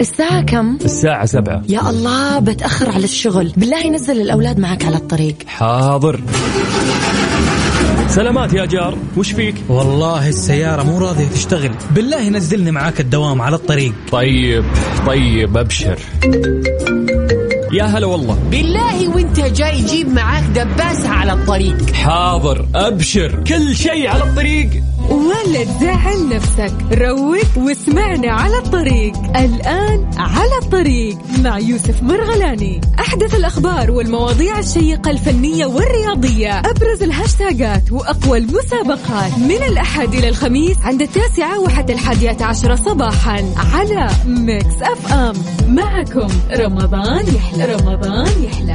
الساعة كم؟ الساعة سبعة. يا الله بتأخر على الشغل. بالله نزل الأولاد معك على الطريق. حاضر. سلامات يا جار. وش فيك؟ والله السيارة مو راضية تشتغل. بالله نزلني معاك الدوام على الطريق. طيب طيب أبشر. يا هلا والله. بالله وانت جاي جيب معاك دباسة على الطريق. حاضر أبشر. كل شيء على الطريق. ولا تزعل نفسك. روق واسمعنا على الطريق. الآن على الطريق مع يوسف مرغلاني. أحدث الأخبار والمواضيع الشيقة الفنية والرياضية أبرز الهاشتاجات وأقوى المسابقات. من الأحد إلى الخميس عند التاسعة وحتى الحادية عشرة صباحا على Mix FM. معكم رمضان يحلى. رمضان يحلى.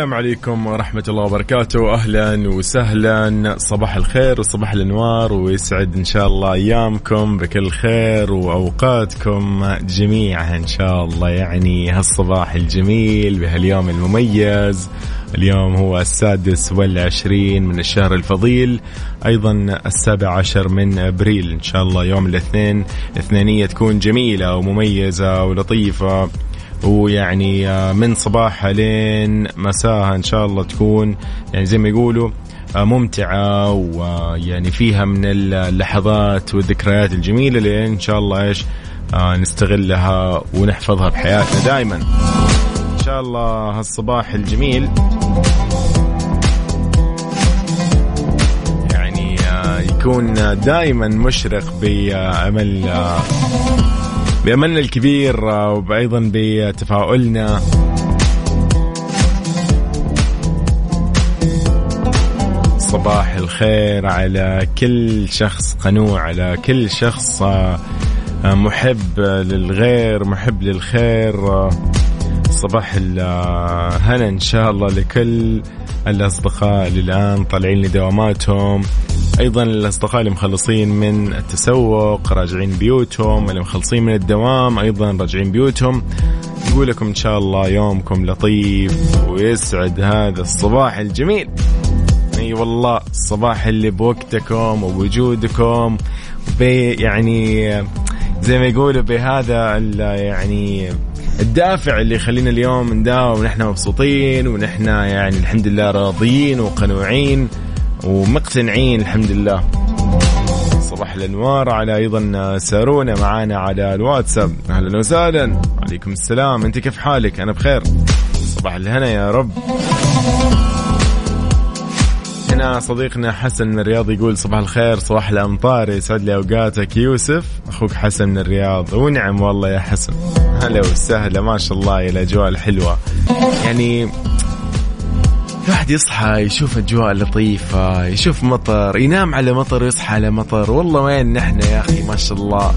السلام عليكم ورحمة الله وبركاته. أهلا وسهلا. صباح الخير وصباح الأنوار ويسعد إن شاء الله أيامكم بكل خير وأوقاتكم جميعها إن شاء الله. يعني هالصباح الجميل بهاليوم المميز. اليوم هو السادس والعشرين من الشهر الفضيل. أيضا السابع عشر من أبريل. إن شاء الله يوم الاثنين. اثنينية تكون جميلة ومميزة ولطيفة. ويعني آه، من صباحها لين مساها إن شاء الله تكون يعني زي ما يقولوا آه، ممتعة ويعني فيها من اللحظات والذكريات الجميلة اللي إن شاء الله إيش آه، نستغلها ونحفظها بحياتنا دائما إن شاء الله هالصباح الجميل. يعني يكون دائما مشرق بأمل بأملنا الكبير آه، وأيضا بتفاؤلنا. صباح الخير على كل شخص قنوع على كل شخص آه، آه، محب للغير محب للخير. صباح الهنا إن شاء الله لكل الأصدقاء اللي الآن طالعين لدواماتهم. أيضا الأصدقاء اللي مخلصين من التسوق راجعين بيوتهم اللي مخلصين من الدوام أيضا راجعين بيوتهم. نقول لكم إن شاء الله يومكم لطيف ويسعد هذا الصباح الجميل. أي والله الصباح اللي بوقتكم وبوجودكم بي يعني زي ما يقولوا بهذا يعني الدافع اللي يخلينا اليوم نداوم. ونحن مبسوطين ونحن يعني الحمد لله راضيين وقنوعين. ومقتنعين الحمد لله. صباح الأنوار على أيضا سارونا معانا على الواتساب. أهلا وسهلا. وعليكم السلام. أنت كيف حالك؟ أنا بخير. صباح الهنا يا رب. هنا صديقنا حسن من الرياض يقول صباح الخير. صباح الأمطار. يسعد لي أوقاتك. يوسف أخوك حسن من الرياض. ونعم والله يا حسن. هلا وسهلا. ما شاء الله يا الاجواء الحلوة. يعني الواحد يصحى يشوف أجواء لطيفة يشوف مطر ينام على مطر ويصحى على مطر. والله وين نحن يا أخي؟ ما شاء الله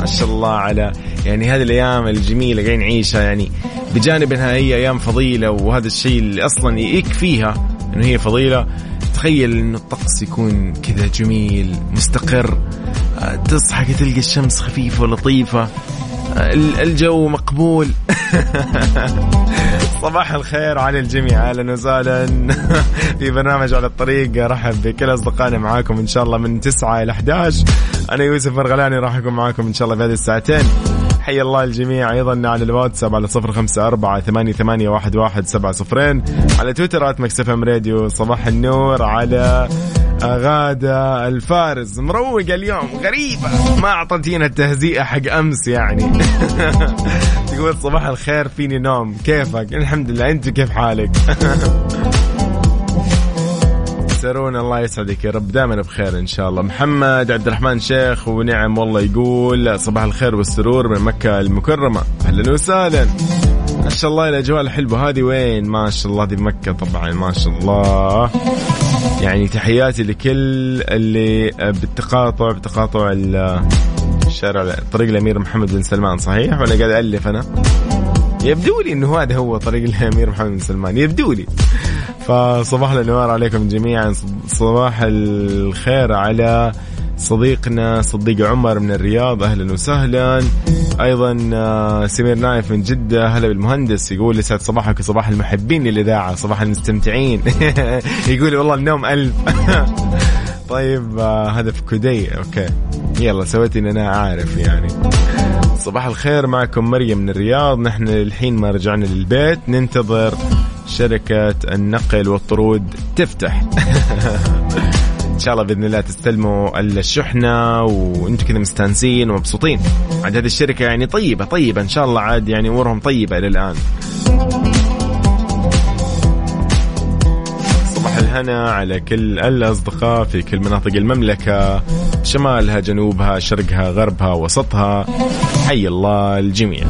ما شاء الله على يعني هذه الأيام الجميلة قاعدين نعيشها يعني بجانب إنها هي أيام فضيلة وهذا الشيء اللي أصلا يكفيها إنه هي فضيلة. تخيل إنه الطقس يكون كذا جميل مستقر آه، تصحى تلقى الشمس خفيفة ولطيفة آه، الجو مقبول. صباح الخير على الجميع أهلا وسهلا. في برنامج على الطريق رحب بكل أصدقائنا معاكم إن شاء الله من 9 إلى 11 أنا يوسف مرغلاني راح أكون معاكم إن شاء الله في هذه الساعتين. حي الله الجميع. أيضا على الواتساب على صفر خمسة أربعة ثمانية, ثمانية واحد, واحد سبعة صفرين. على تويتر Mix FM Radio صباح النور على غادة الفارس مروقة اليوم غريبة. ما أعطتينا التهزيئة حق أمس يعني. تقول صباح الخير فيني نوم. كيفك؟ الحمد لله. أنت كيف حالك؟ سرون الله يسعدك يا رب. دائما بخير إن شاء الله. محمد عبد الرحمن شيخ ونعم والله يقول صباح الخير والسرور من مكة المكرمة. أهلا وسهلا. ما شاء الله الأجواء الحلوة. هذه وين؟ ما شاء الله هذه مكة طبعا. ما شاء الله. يعني تحياتي لكل اللي بالتقاطع بتقاطع الشارع طريق الأمير محمد بن سلمان صحيح ولا قاعد الف أنا؟ يبدو لي إنه هذا هو طريق الأمير محمد بن سلمان يبدو لي. فصباح الأنوار عليكم جميعا صباح الخير على صديقنا صديق عمر من الرياض أهلا وسهلا. أيضا آه، سمير نايف من جدة هلا بالمهندس. يقول لي سعد صباحك وصباح المحبين للإذاعة صباح المستمتعين. يقول والله النوم ألف. طيب آه، هدف كودي. أوكي. يلا سويت ان أنا عارف يعني. صباح الخير معكم مريم من الرياض. نحن الحين ما رجعنا للبيت. ننتظر شركة النقل والطرود تفتح. شاء الله بإذن الله تستلموا الشحنة وأنتم كذا مستانسين ومبسوطين. عاد هذه الشركة يعني طيبة طيبة إن شاء الله عاد يعني أمورهم طيبة إلى الآن. صباح الهنا على كل الأصدقاء في كل مناطق المملكة شمالها جنوبها شرقها غربها وسطها. حي الله الجميع.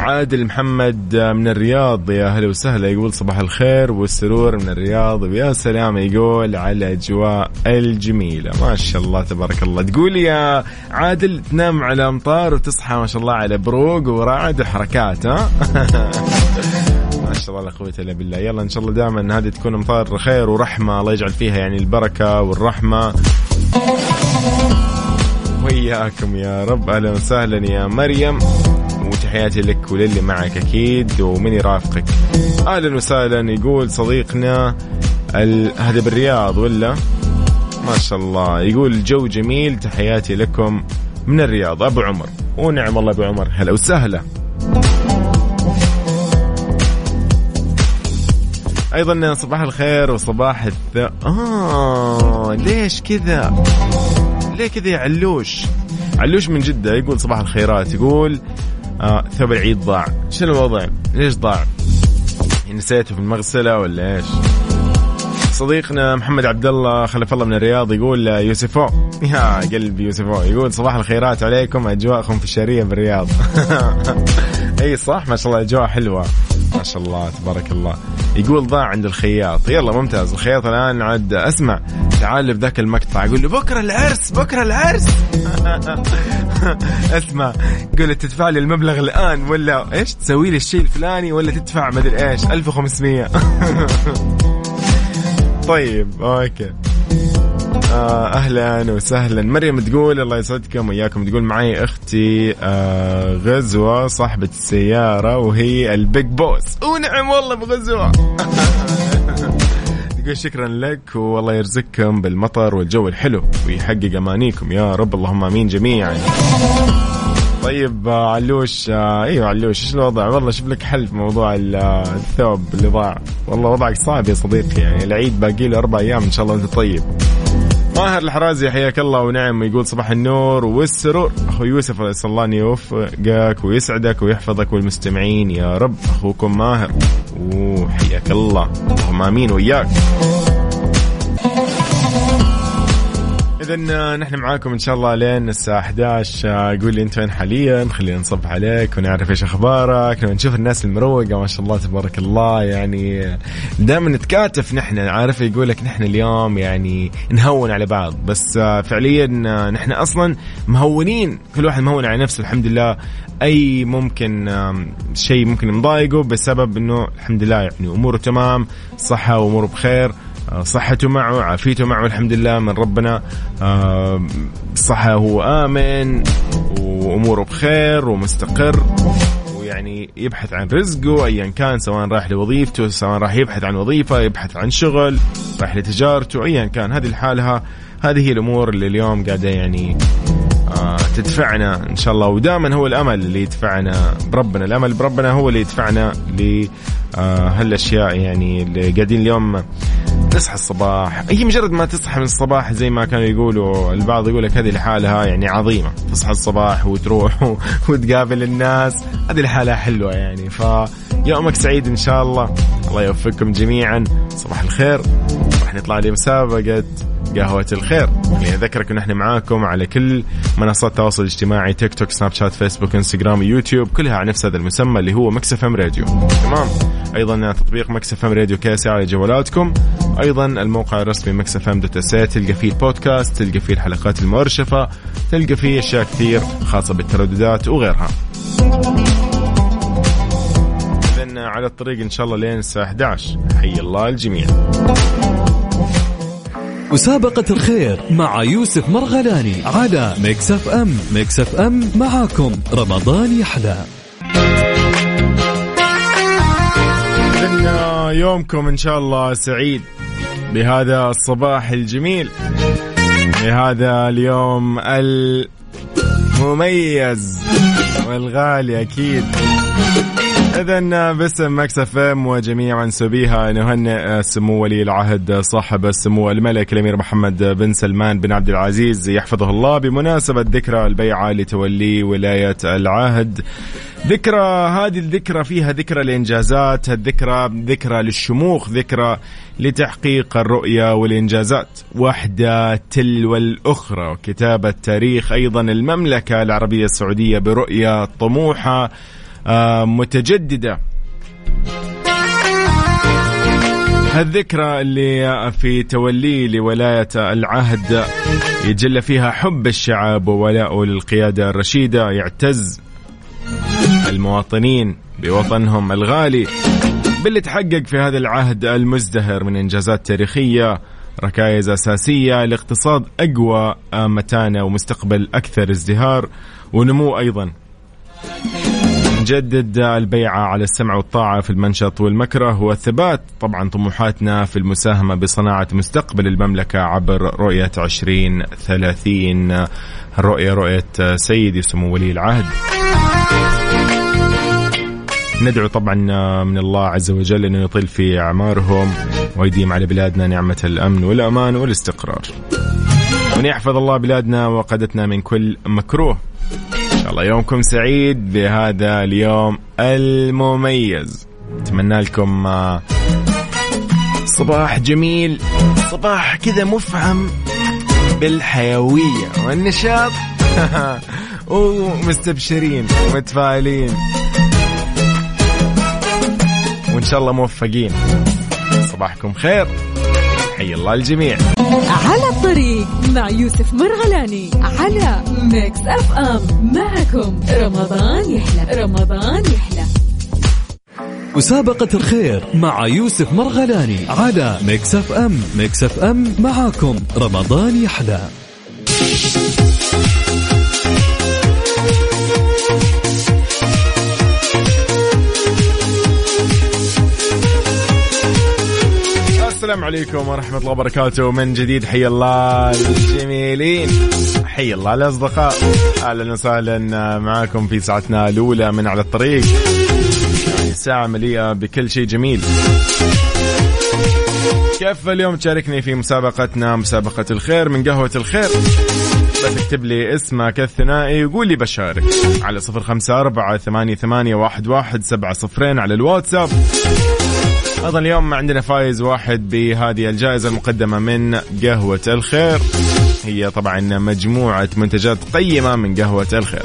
عادل محمد من الرياض. يا هلا وسهلا. يقول صباح الخير والسرور من الرياض. ويا سلام يقول على أجواء الجميلة. ما شاء الله تبارك الله. تقول يا عادل تنام على أمطار وتصحى ما شاء الله على بروق ورعد وحركات ها؟ ما شاء الله لا قوة إلا بالله. يلا إن شاء الله دائما هذه تكون أمطار خير ورحمة. الله يجعل فيها يعني البركة والرحمة. وياكم يا رب. أهلا وسهلا يا مريم. وتحياتي لك وللي معك أكيد ومن يرافقك. أهلا وسهلا يقول صديقنا. هذا بالرياض ولا؟ ما شاء الله. يقول الجو جميل تحياتي لكم من الرياض أبو عمر. ونعم الله أبو عمر. هلا وسهلا. أيضا صباح الخير وصباح الث آه ليش كذا؟ ليه كذا يا علوش؟ علوش من جدة يقول صباح الخيرات. يقول آه ثوب العيد ضاع. شنو الوضع؟ ليش ضاع؟ نسيته في المغسلة ولا إيش؟ صديقنا محمد عبد الله خلف الله من الرياض يقول يوسفو. يا قلبي يوسفو. يقول صباح الخيرات عليكم أجواءكم في الشريه بالرياض إي صح ما شاء الله أجواء حلوة. ما شاء الله تبارك الله. يقول ضاع عند الخياط. يلا ممتاز. الخياط الآن عاد أسمع. تعال في ذاك المقطع. أقول له بكرة العرس بكرة العرس. أسمع. يقول تدفع لي المبلغ الآن ولا إيش؟ تسوي لي الشيء الفلاني ولا تدفع مدري إيش. 1500 طيب أوكي. آه أهلا وسهلا. مريم تقول الله يسعدكم وياكم تقول معي أختي آه غزوة صاحبة السيارة وهي ال big boss. ونعم والله بغزوة. تقول شكرا لك والله يرزقكم بالمطر والجو الحلو ويحقق أمانيكم. يا رب اللهم آمين جميعا. طيب آه، علوش آه إيوه علوش إيش الوضع؟ والله شوف لك حل في موضوع آه، الثوب اللي ضاع، والله وضعك صعب يا صديقي يعني العيد باقي له أربع أيام إن شاء الله وأنت طيب. ماهر الحرازي حياك الله ونعم يقول صباح النور والسرور. اخو يوسف اسال الله ان يوفقك ويسعدك ويحفظك والمستمعين. يا رب أخوكم ماهر. وحياك الله. اللهم آمين وياك اذا نحن معاكم إن شاء الله لين الساعة 11 قول لي أنت وين حاليا؟ خلينا نصب عليك ونعرف إيش أخبارك لما نشوف الناس المروقة ما شاء الله تبارك الله. يعني دائما نتكاتف نحن عارف يقول لك نحن اليوم يعني نهون على بعض. بس فعليا نحن أصلا مهونين كل واحد مهون على نفسه الحمد لله. أي ممكن شيء ممكن مضايقه بسبب إنه الحمد لله يعني أموره تمام صحة وأموره بخير. صحته معه عافيته معه الحمد لله من ربنا. آه، صحة هو آمن وأموره بخير ومستقر. ويعني يبحث عن رزقه ايا كان سواء راح لوظيفته سواء راح يبحث عن وظيفة يبحث عن شغل راح لتجارته ايا كان. هذه الحالة هذه هي الأمور اللي اليوم قاعدة يعني آه تدفعنا إن شاء الله. ودائما هو الأمل اللي يدفعنا بربنا. الأمل بربنا هو اللي يدفعنا ل آه يعني اللي قاعدين اليوم تصحى الصباح. هي مجرد ما تصحى من الصباح زي ما كانوا يقولوا البعض يقول لك هذه لحالها يعني عظيمة. تصحى الصباح وتروح وتقابل الناس هذه لحالها حلوة يعني. فيومك سعيد إن شاء الله. الله يوفقكم جميعا. صباح الخير. راح نطلع لمسابقة قهوة الخير. يعني أذكرك أن إحنا معاكم على كل منصات التواصل الاجتماعي تيك توك سناب شات فيسبوك انستغرام يوتيوب كلها على نفس هذا المسمى اللي هو Mix FM Radio تمام؟ أيضا تطبيق Mix FM Radio KSA على جوالاتكم. أيضا الموقع الرسمي Mix FM dot تلقى فيه البودكاست تلقى فيه الحلقات المؤرشفة تلقى فيه أشياء كثير خاصة بالترددات وغيرها. على الطريق إن شاء الله لين الساعة 11 حي الله الجميع. مسابقة الخير مع يوسف مرغلاني على Mix FM Mix FM معاكم. رمضان يحلى. يومكم إن شاء الله سعيد بهذا الصباح الجميل بهذا اليوم المميز والغالي أكيد. اذا باسم Mix FM وجميع منسوبيها نهنئ سمو ولي العهد صاحب السمو الملك الأمير محمد بن سلمان بن عبد العزيز يحفظه الله بمناسبة ذكرى البيعة لتولي ولاية العهد. ذكرى هذه الذكرى فيها ذكرى الانجازات الذكرى ذكرى للشموخ ذكرى لتحقيق الرؤية والإنجازات. واحدة تلو الأخرى كتابه تاريخ أيضا المملكة العربية السعودية برؤية طموحة آه، متجددة هالذكرى اللي في توليه لولاية العهد يجل فيها حب الشعب وولاءه للقيادة الرشيدة يعتز المواطنين بوطنهم الغالي باللي تحقق في هذا العهد المزدهر من إنجازات تاريخية ركائز أساسية لاقتصاد أقوى متانه ومستقبل أكثر ازدهار ونمو أيضا. نجدد البيعة على السمع والطاعة في المنشط والمكره والثبات طبعا طموحاتنا في المساهمة بصناعة مستقبل المملكة عبر رؤية 2030 الرؤية رؤية سيدي سمو ولي العهد ندعو طبعا من الله عز وجل إنه يطيل في أعمارهم ويديم على بلادنا نعمة الأمن والأمان والاستقرار. وان يحفظ الله بلادنا وقادتنا من كل مكروه. شاء الله يومكم سعيد بهذا اليوم المميز. أتمنى لكم آه، صباح جميل صباح كذا مفعم بالحيوية والنشاط. ومستبشرين ومتفائلين. وإن شاء الله موفقين. صباحكم خير. حي الله الجميع. على الطريق مع يوسف مرغلاني على Mix FM. معكم رمضان يحلى رمضان يحلى. مسابقة الخير مع يوسف مرغلاني على Mix FM. Mix FM معاكم رمضان يحلى. السلام عليكم ورحمة الله وبركاته. من جديد حي الله الجميلين. حي الله الأصدقاء. أهلا وسهلا معاكم في ساعتنا الأولى من على الطريق. يعني ساعة مليئة بكل شيء جميل. كيف اليوم؟ تشاركني في مسابقتنا مسابقة الخير من قهوة الخير. بس اكتب لي اسمك الثنائي وقول لي بشارك. على صفر خمسة أربعة ثمانية, ثمانية واحد, واحد سبعة صفرين على الواتساب. أيضا اليوم عندنا فايز واحد بهذه الجائزة المقدمة من قهوة الخير. هي طبعا مجموعة منتجات قيمة من قهوة الخير.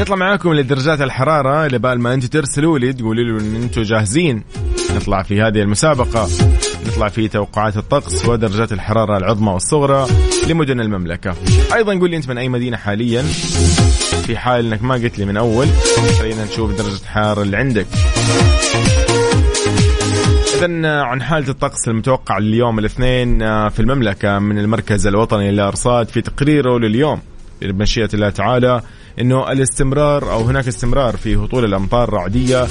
نطلع معاكم لدرجات الحرارة لبال ما أنتم ترسلوا لي تقولوا لي إن أنتم جاهزين. نطلع في هذه المسابقة. نطلع في توقعات الطقس ودرجات الحرارة العظمى والصغرى. لمدن المملكة. أيضا قول لي أنت من أي مدينة حاليا؟ في حال أنك ما قلت لي من أول خلينا نشوف درجة الحرارة اللي عندك. إذا عن حالة الطقس المتوقع اليوم الاثنين في المملكة من المركز الوطني للأرصاد في تقريره لليوم بمشيئة الله تعالى إنه الاستمرار أو هناك استمرار في هطول الأمطار الرعدية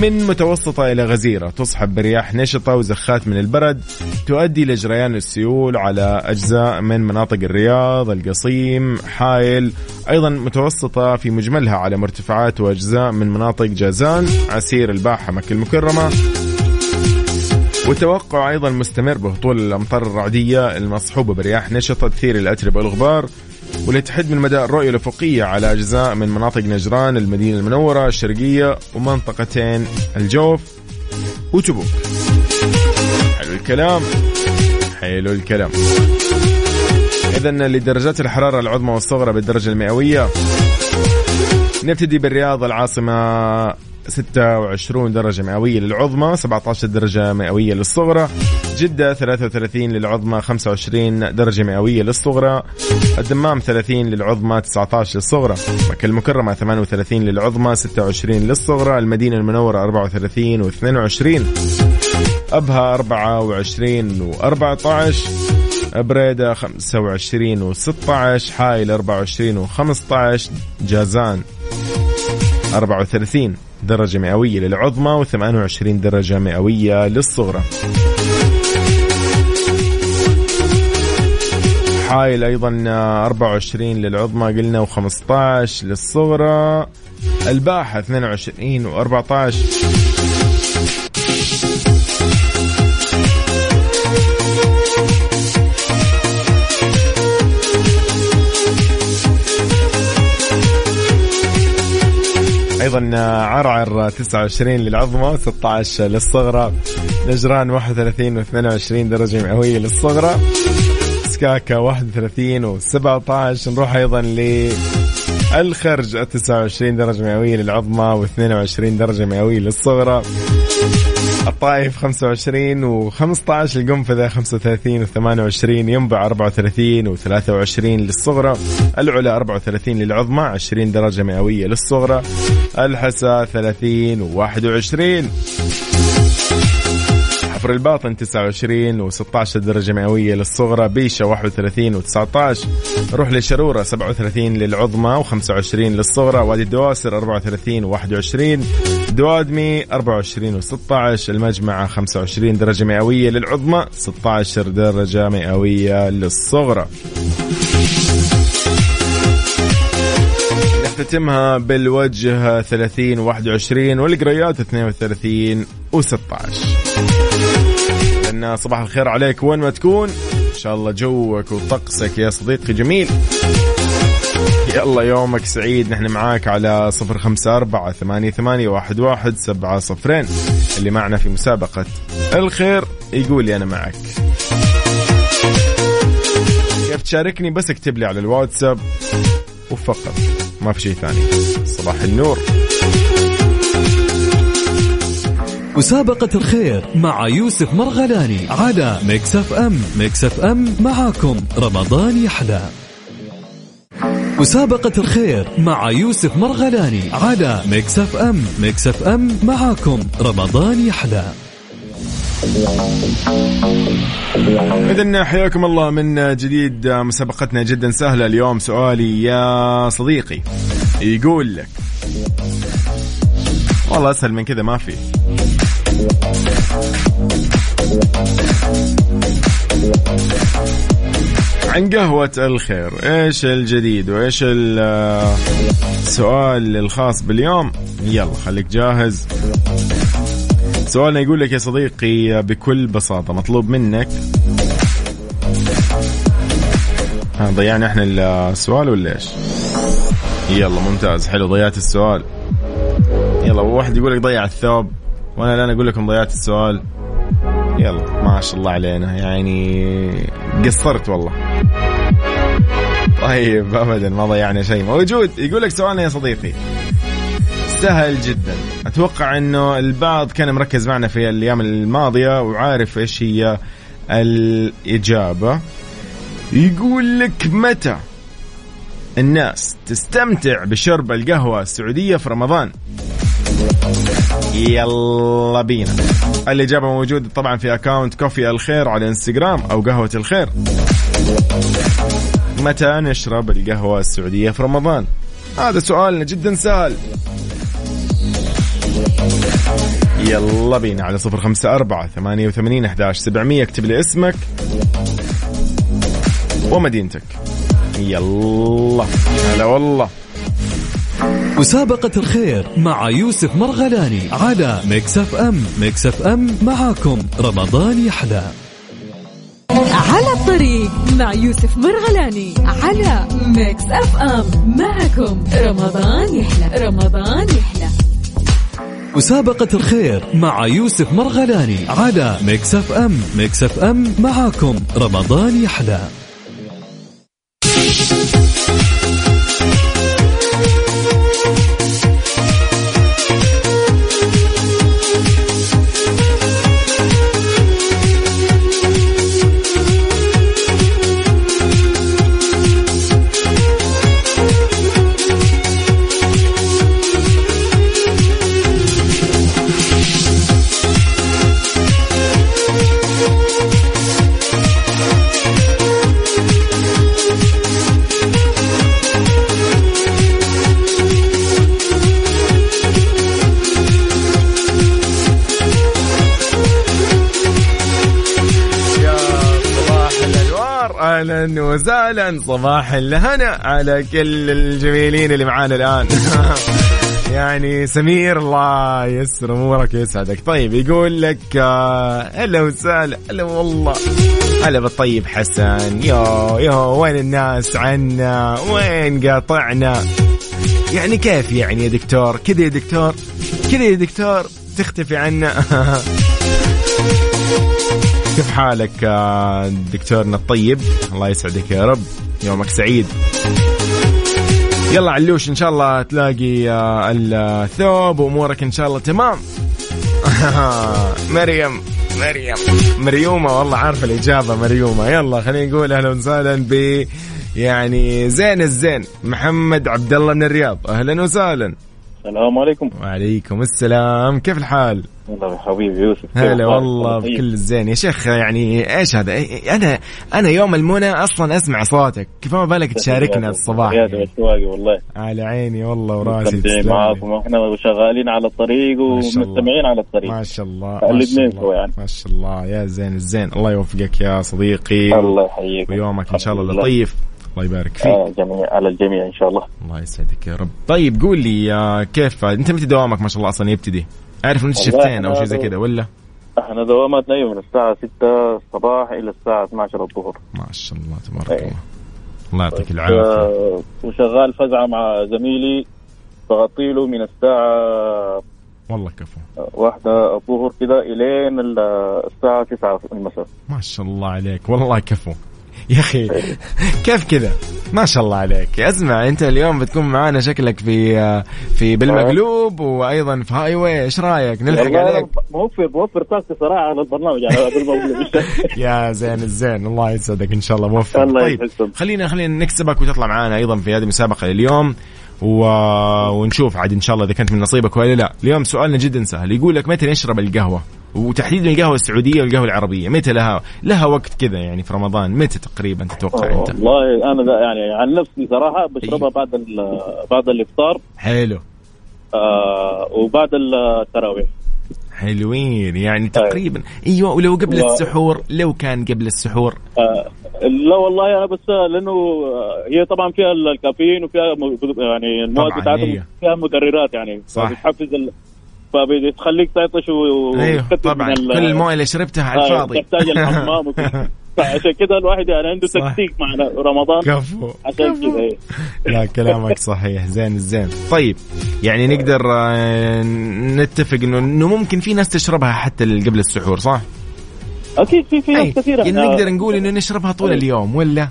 من متوسطة إلى غزيرة. تصحب برياح نشطة وزخات من البرد تؤدي لجريان السيول على أجزاء من مناطق الرياض، القصيم، حائل، أيضا متوسطة في مجملها على مرتفعات وأجزاء من مناطق جازان، عسير الباحة مكة المكرمة. والتوقع أيضا مستمر بهطول الأمطار الرعدية المصحوبة برياح نشطة تثير الأتربة والغبار واللي تحد من مدى الرؤية الأفقية على أجزاء من مناطق نجران المدينة المنورة الشرقية ومنطقتين الجوف وتبوك. حلو الكلام. حلو الكلام. إذا لدرجات الحرارة العظمى والصغرى بالدرجة المئوية نبتدي بالرياض العاصمة 26 درجة مئوية للعظمى 17 درجة مئوية للصغرى. جدة 33 للعظمى 25 درجة مئوية للصغرى. الدمام 30 للعظمى 19 للصغرى. مكة المكرمة 38 للعظمى 26 للصغرى. المدينة المنورة 34 و22 أبها 24 و14 بريدة 25 و16 حايل 24 و15 جازان 34 درجة مئوية للعظمى و28 درجة مئوية للصغرى. حايل أيضا 24 للعظمى قلنا و15 للصغرى. الباحة 22 و14 أيضا عرعر 29 للعظمى 16 للصغرى. نجران 31 و22 درجة مئوية للصغرى. سكاكا 31 و17 نروح أيضا ل الخرج 29 درجة مئوية للعظمى و22 درجة مئوية للصغرى. الطائف 25 و15 القنفذة 35 و28 ينبع 34 و23 للصغرى. العلا 34 للعظمى 20 درجة مئوية للصغرى. الحسا 30 و21 حفر الباطن 29 و16 درجة مئوية للصغرى بيشة 31 و19 روح للشرورة 37 للعظمى و25 للصغرى وادي الدواسر 34 و21 دوادمي 24 و16 المجمعة 25 درجة مئوية للعظمى 16 درجة مئوية للصغرى. نختتمها بالوجه 30 21 والقريات 32 و16 لنا صباح الخير عليك وين ما تكون. إن شاء الله جوك وطقسك يا صديقي جميل. يلا يومك سعيد. نحن معاك على صفر خمسة أربعة ثمانية, ثمانية واحد, واحد سبعة صفرين. اللي معنا في مسابقة الخير يقول لي أنا معك. كيف تشاركني؟ بس اكتب لي على الواتساب. وفقط. ما في شيء ثاني. صباح النور. مسابقة الخير مع يوسف مرغلاني على Mix FM Mix FM معاكم. رمضان يحلى. مسابقة الخير مع يوسف مرغلاني على Mix FM Mix FM معاكم. رمضان يحلى. إذا حياكم الله من جديد مسابقتنا جدا سهلة اليوم. سؤالي يا صديقي يقول لك والله أسهل من كذا ما في. عن قهوة الخير إيش الجديد وإيش السؤال الخاص باليوم؟ يلا خليك جاهز. سؤالنا يقول لك يا صديقي بكل بساطة مطلوب منك. ضيعنا إحنا السؤال ولا إيش؟ يلا ممتاز. حلو ضيعت السؤال. يلا واحد يقول لك ضيع الثوب. وأنا الآن أقول لكم ضيعت السؤال. يلا ما شاء الله علينا. يعني قصرت والله. طيب ابدا ما ضيعنا شيء. موجود. يقول لك سؤالنا يا صديقي. سهل جدا. أتوقع إنه البعض كان مركز معنا في الأيام الماضية وعارف إيش هي الإجابة. يقول لك متى الناس تستمتع بشرب القهوة السعودية في رمضان؟ يلا بينا. الإجابة موجودة طبعا في أكاونت كوفي الخير على إنستغرام أو قهوة الخير. متى نشرب القهوة السعودية في رمضان؟ هذا سؤالنا جدا سهل. يلا بينا على صفر خمسة أربعة ثمانية وثمانين أحداش سبعمية. اكتب لي اسمك ومدينتك. يلا. هلا والله. مسابقة الخير مع يوسف مرغلاني على Mix FM Mix FM معاكم. رمضان يحلى. على الطريق مع يوسف مرغلاني على Mix FM معكم. رمضان يحلى. رمضان يحلى. مسابقة الخير مع يوسف مرغلاني على Mix FM. Mix FM معاكم. رمضان يحلى. أهلا وسهلا. صباح الهنا على كل الجميلين اللي معانا الآن. يعني سمير الله يسر أمورك ويسعدك. طيب يقول لك آه، هلا وسهلا. هلا والله. هلا بالطيب حسن. يو يو وين الناس عنا؟ وين قاطعنا؟ يعني كيف يعني يا دكتور؟ كذا يا دكتور؟ كذا يا دكتور تختفي عنا. كيف حالك دكتورنا الطيب؟ الله يسعدك يا رب. يومك سعيد. يلا علوش إن شاء الله تلاقي آه، الثوب وأمورك إن شاء الله تمام. مريم. مريم. مريومة والله عارفه الإجابة مريومة. يلا خلينا نقول أهلا وسهلا ب يعني زين الزين. محمد عبد الله من الرياض. أهلا وسهلا. السلام عليكم. وعليكم السلام. كيف الحال؟ والله حبيبي يوسف هلا والله بكل الزين. يا شيخ يعني إيش هذا؟ أنا أنا يوم المنى أصلا أسمع صوتك. كيف ما بالك تشاركنا الصباح؟ يعني. والله. على عيني والله وراسي. معاكم إحنا شغالين على الطريق ومستمعين على الطريق. ما شاء الله يعني. ما شاء الله. يا زين الزين. الله يوفقك يا صديقي. الله يحييك. ويومك إن شاء الله لطيف. الله يبارك فيك. آه جميع على الجميع إن شاء الله. الله يسعدك يا رب. طيب قول لي آه، كيف؟ أنت متى دوامك ما شاء الله أصلا يبتدي؟ عارف أنت شفتين أو شيء زي كذا ولا؟ إحنا دواماتنا من الساعة 6 الصباح إلى الساعة 12 الظهر. ما شاء الله تبارك أيه. الله. الله يعطيك العافية. آه، وشغال فزعة مع زميلي بغطي له من الساعة والله كفو. واحدة الظهر كذا إلين الساعة 9 المساء. ما شاء الله عليك والله كفو. يا أخي كيف كذا؟ ما شاء الله عليك. أسمع أنت اليوم بتكون معانا شكلك في في بالمقلوب وأيضا في هاي واي. إيش رأيك؟ نلحق عليك. موفر موفر طاقتي صراحة على البرنامج يعني يا زين الزين الله يسعدك إن شاء الله موفق. الله طيب خلينا خلينا نكسبك وتطلع معانا أيضا في هذه المسابقة اليوم و... ونشوف عاد إن شاء الله إذا كانت من نصيبك ولا لا. اليوم سؤالنا جدا سهل يقول لك متى نشرب القهوة؟ وتحديدا القهوة السعودية والقهوة العربية. متى لها لها وقت كذا يعني في رمضان؟ متى تقريبا تتوقع أنت؟ والله أنا يعني عن نفسي صراحة بشربها بعد بعد الإفطار. حلو. آه وبعد التراويح. حلوين. يعني تقريبا إيوه ولو قبل و... السحور لو كان قبل السحور. آه لا والله أنا بس لأنه هي طبعا فيها الكافيين وفيها يعني المواد بتاعتها فيها مكررات يعني. صح. بتحفز ال... فبتخليك تعطش و أيوه طبعا. كل المويه اللي شربتها على الفاضي. تحتاج الحمام عشان كده الواحد يعني عنده تكتيك مع رمضان. كفو. عشان كذا إيه. لا كلامك صحيح. زين الزين طيب يعني نقدر آه، نتفق إنه إنه ممكن في ناس تشربها حتى قبل السحور صح؟ أكيد في في ناس كثيرة. يعني نقدر نقول إنه نشربها طول اليوم ولا؟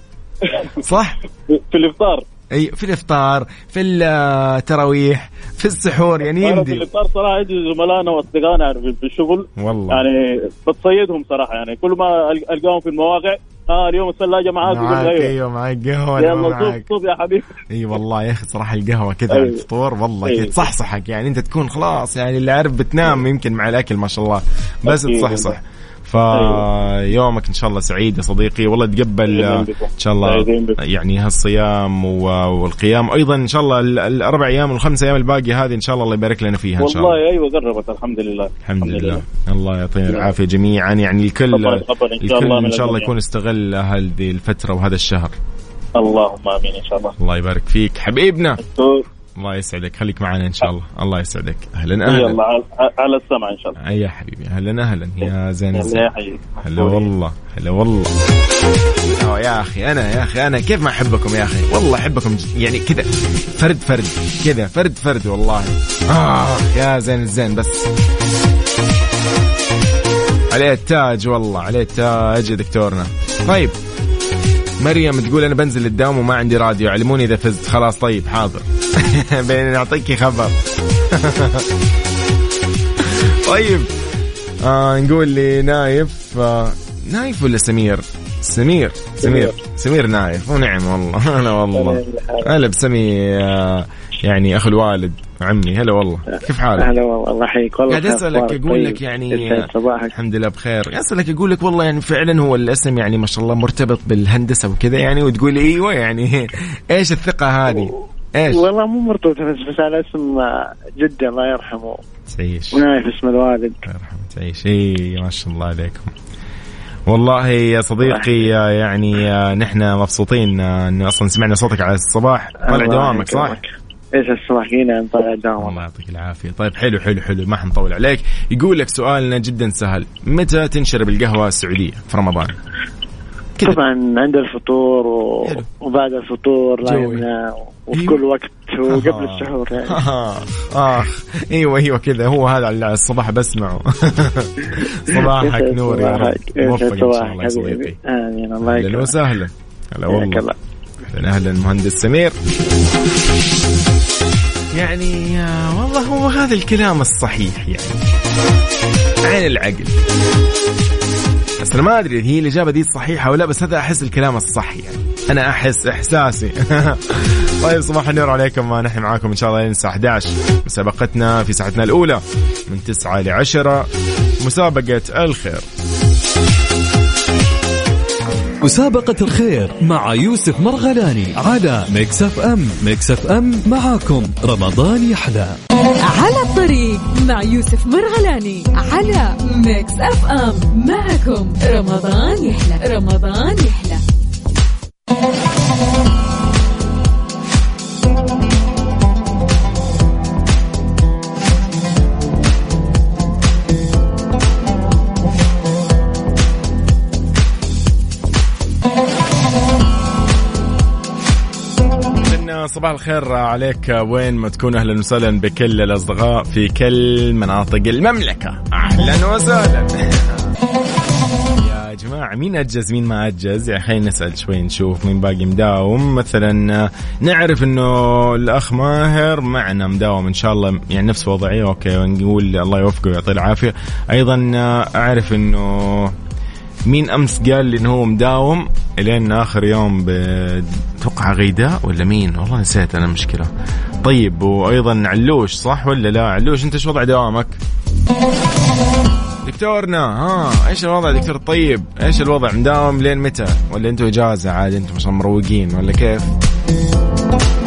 صح؟ في الإفطار. أي في الإفطار في التراويح في السحور يعني يمدي في الإفطار صراحة يجي زملائنا وأصدقائنا في الشغل. والله. يعني بتصيدهم صراحة يعني كل ما ألقاهم في المواقع آه اليوم الثلاجه معاك معاك. أيوه معاك قهوة يلا صوب صوب يا حبيبي. أي والله يا أخي صراحة القهوة كذا أيوه. الفطور والله أيوه. تصحصحك يعني أنت تكون خلاص يعني اللي عارف بتنام يمكن مع الأكل ما شاء الله. بس تصحصح. فيومك إن شاء الله سعيد يا صديقي. والله تقبل إن شاء الله يعني هالصيام والقيام. أيضا إن شاء الله الأربع أيام والخمس أيام الباقيه هذه إن شاء الله الله يبارك لنا فيها إن شاء الله. والله أيوه قربت الحمد لله. الحمد لله, لله. الله يعطينا العافية جميعا. يعني الكل الكل إن شاء الله يكون استغل هذه الفترة وهذا الشهر. اللهم آمين إن شاء الله. الله يبارك فيك. حبيبنا. الله يسعدك. خليك معنا إن شاء الله. الله يسعدك. أهلا أهلا. يلا على السمع إن شاء الله. يا حبيبي. أهلا أهلا. يا زين يا حبيبي. هلا والله هلا والله. يا أخي أنا يا أخي أنا كيف ما أحبكم يا أخي؟ والله أحبكم يعني كذا فرد فرد كذا فرد فرد والله. آه يا زين الزين بس. عليه التاج والله عليه التاج يا دكتورنا. طيب مريم تقول أنا بنزل الدوام وما عندي راديو. علموني إذا فزت. خلاص طيب حاضر. بين نعطيك خبر. طيب آه نقول لي نايف آه نايف ولا سمير؟ سمير سمير سمير. نايف. ونعم والله هلا والله. هلا بسمي آه يعني أخو الوالد عمي. هلا والله. كيف حالك؟ هلا والله. الله يحييك. والله قاعد أسألك أقول طيب. لك يعني صباحك. الحمد لله بخير. أسألك أقول لك والله يعني فعلا هو الاسم يعني ما شاء الله مرتبط بالهندسة وكذا يعني وتقول إيوه يعني إيش الثقة هذه؟ إيش؟ والله مو مرتبط بس بس على اسم جدي الله يرحمه. تعيش. ونايف اسم الوالد. الله يرحمه تعيش. اي ما شاء الله عليكم. والله يا صديقي يعني نحن مبسوطين إنه أصلا سمعنا صوتك على الصباح. طالع دوامك صح؟ إيش الصباح؟ هنا طالع دوام الله يعطيك العافية. طيب حلو حلو حلو ما حنطول عليك. يقول لك سؤالنا جدا سهل. متى تنشرب القهوه السعودية في رمضان؟ كده. طبعا عند الفطور و... وبعد الفطور لأن وفي أيوه. كل وقت وقبل السحور يعني. آه. إيوه إيوه كذا هو هذا الصباح بسمعه صباحك نور يا رب. موفق إن شاء الله يا صديقي آمين. الله يكرمك. أهلا وسهلا. هلا والله. أهلا. أهلا المهندس سمير. يعني والله هو هذا الكلام الصحيح يعني. عين العقل. بس أنا ما أدري هي الإجابة دي صحيحة ولا بس هذا أحس الكلام الصح يعني. أنا أحس إحساسي. طيب صباح النور عليكم نحن معاكم إن شاء الله الساعة 11 مسابقتنا في ساعتنا الأولى من 9 ل 10 مسابقة الخير. مسابقة الخير مع يوسف مرغلاني على Mix FM. Mix FM معاكم. رمضان يحلى. على الطريق مع يوسف مرغلاني على Mix FM معكم رمضان يحلى رمضان يحلى. صباح الخير عليك. وين ما تكون أهلا وسهلا بكل الأصدقاء في كل مناطق المملكة. أهلا وسهلا. يا جماعة مين أجز؟ مين ما أجز؟ يعني خلينا نسأل شوي نشوف مين باقي مداوم. مثلا نعرف أنه الأخ ماهر معنا مداوم إن شاء الله. يعني نفس وضعية أوكي ونقول الله يوفقه ويعطيه العافية. أيضا أعرف أنه مين أمس قال لي انه هو مداوم؟ إلين آخر يوم بتوقع غيداء ولا مين؟ والله نسيت أنا المشكلة. طيب وأيضا علوش صح ولا لا؟ علوش أنت إيش وضع دوامك؟ دكتورنا ها إيش الوضع دكتور؟ طيب إيش الوضع؟ مداوم لين متى؟ ولا أنتم إجازة عادي أنتم مش مروقين ولا كيف؟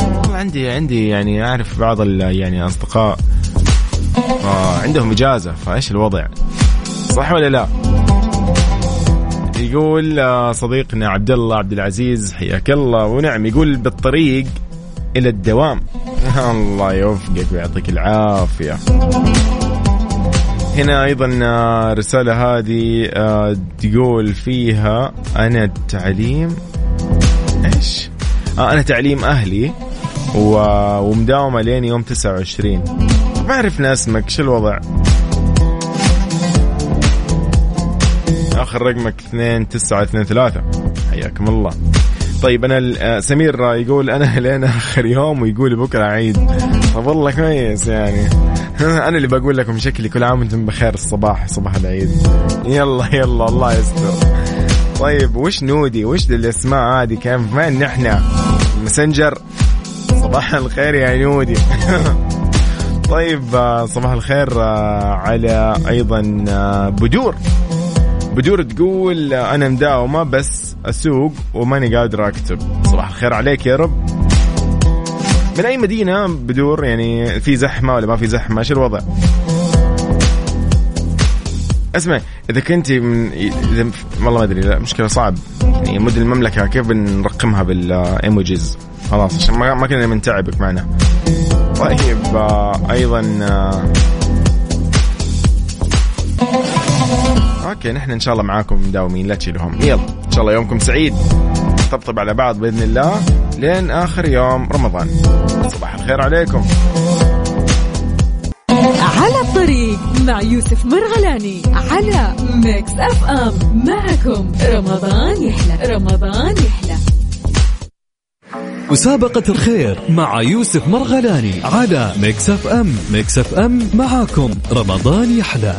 والله عندي عندي يعني أعرف بعض يعني أصدقاء عندهم إجازة فإيش الوضع؟ صح ولا لا؟ يقول آه، صديقنا عبد الله عبد العزيز حياك الله ونعم يقول بالطريق إلى الدوام الله يوفقك ويعطيك العافية هنا أيضا آه، رسالة هذه آه، تقول فيها أنا التعليم إيش؟ آه أنا تعليم أهلي ومداومة لين يوم 29 ما عرفنا اسمك شو الوضع؟ آخر رقمك 2 9 2 3 حياكم الله. طيب أنا آه، سمير يقول أنا لين آخر يوم ويقول بكرة عيد. طب والله كويس يعني. أنا اللي بقول لكم شكلي كل عام وأنتم بخير الصباح صباح العيد. يلا يلا الله يستر. طيب وش نودي؟ وش الأسماء هذه؟ كيف ما ان إحنا مسنجر صباح الخير يا نودي. طيب آه، صباح الخير آه، على أيضا بدور. بدور تقول أنا مداومة بس أسوق وماني قادر أكتب. صباح الخير عليك يا رب. من أي مدينة بدور؟ يعني في زحمة ولا ما في زحمة؟ إيش الوضع؟ اسمع إذا كنت من اذا والله ما أدري لا مشكلة صعب. يعني مدن المملكة كيف بنرقمها بالإيموجيز؟ خلاص عشان ما ما كنا بنتعبك معنا. طيب آه أيضا أوكي نحن إن شاء الله معاكم مداومين لا تشيلوا يلا إن شاء الله يومكم سعيد. طبطب على بعض بإذن الله لين آخر يوم رمضان. صباح الخير عليكم. على الطريق مع يوسف مرغلاني على Mix FM. معكم رمضان يحلى رمضان يحلى. مسابقة الخير مع يوسف مرغلاني على Mix FM. Mix FM معاكم رمضان يحلى.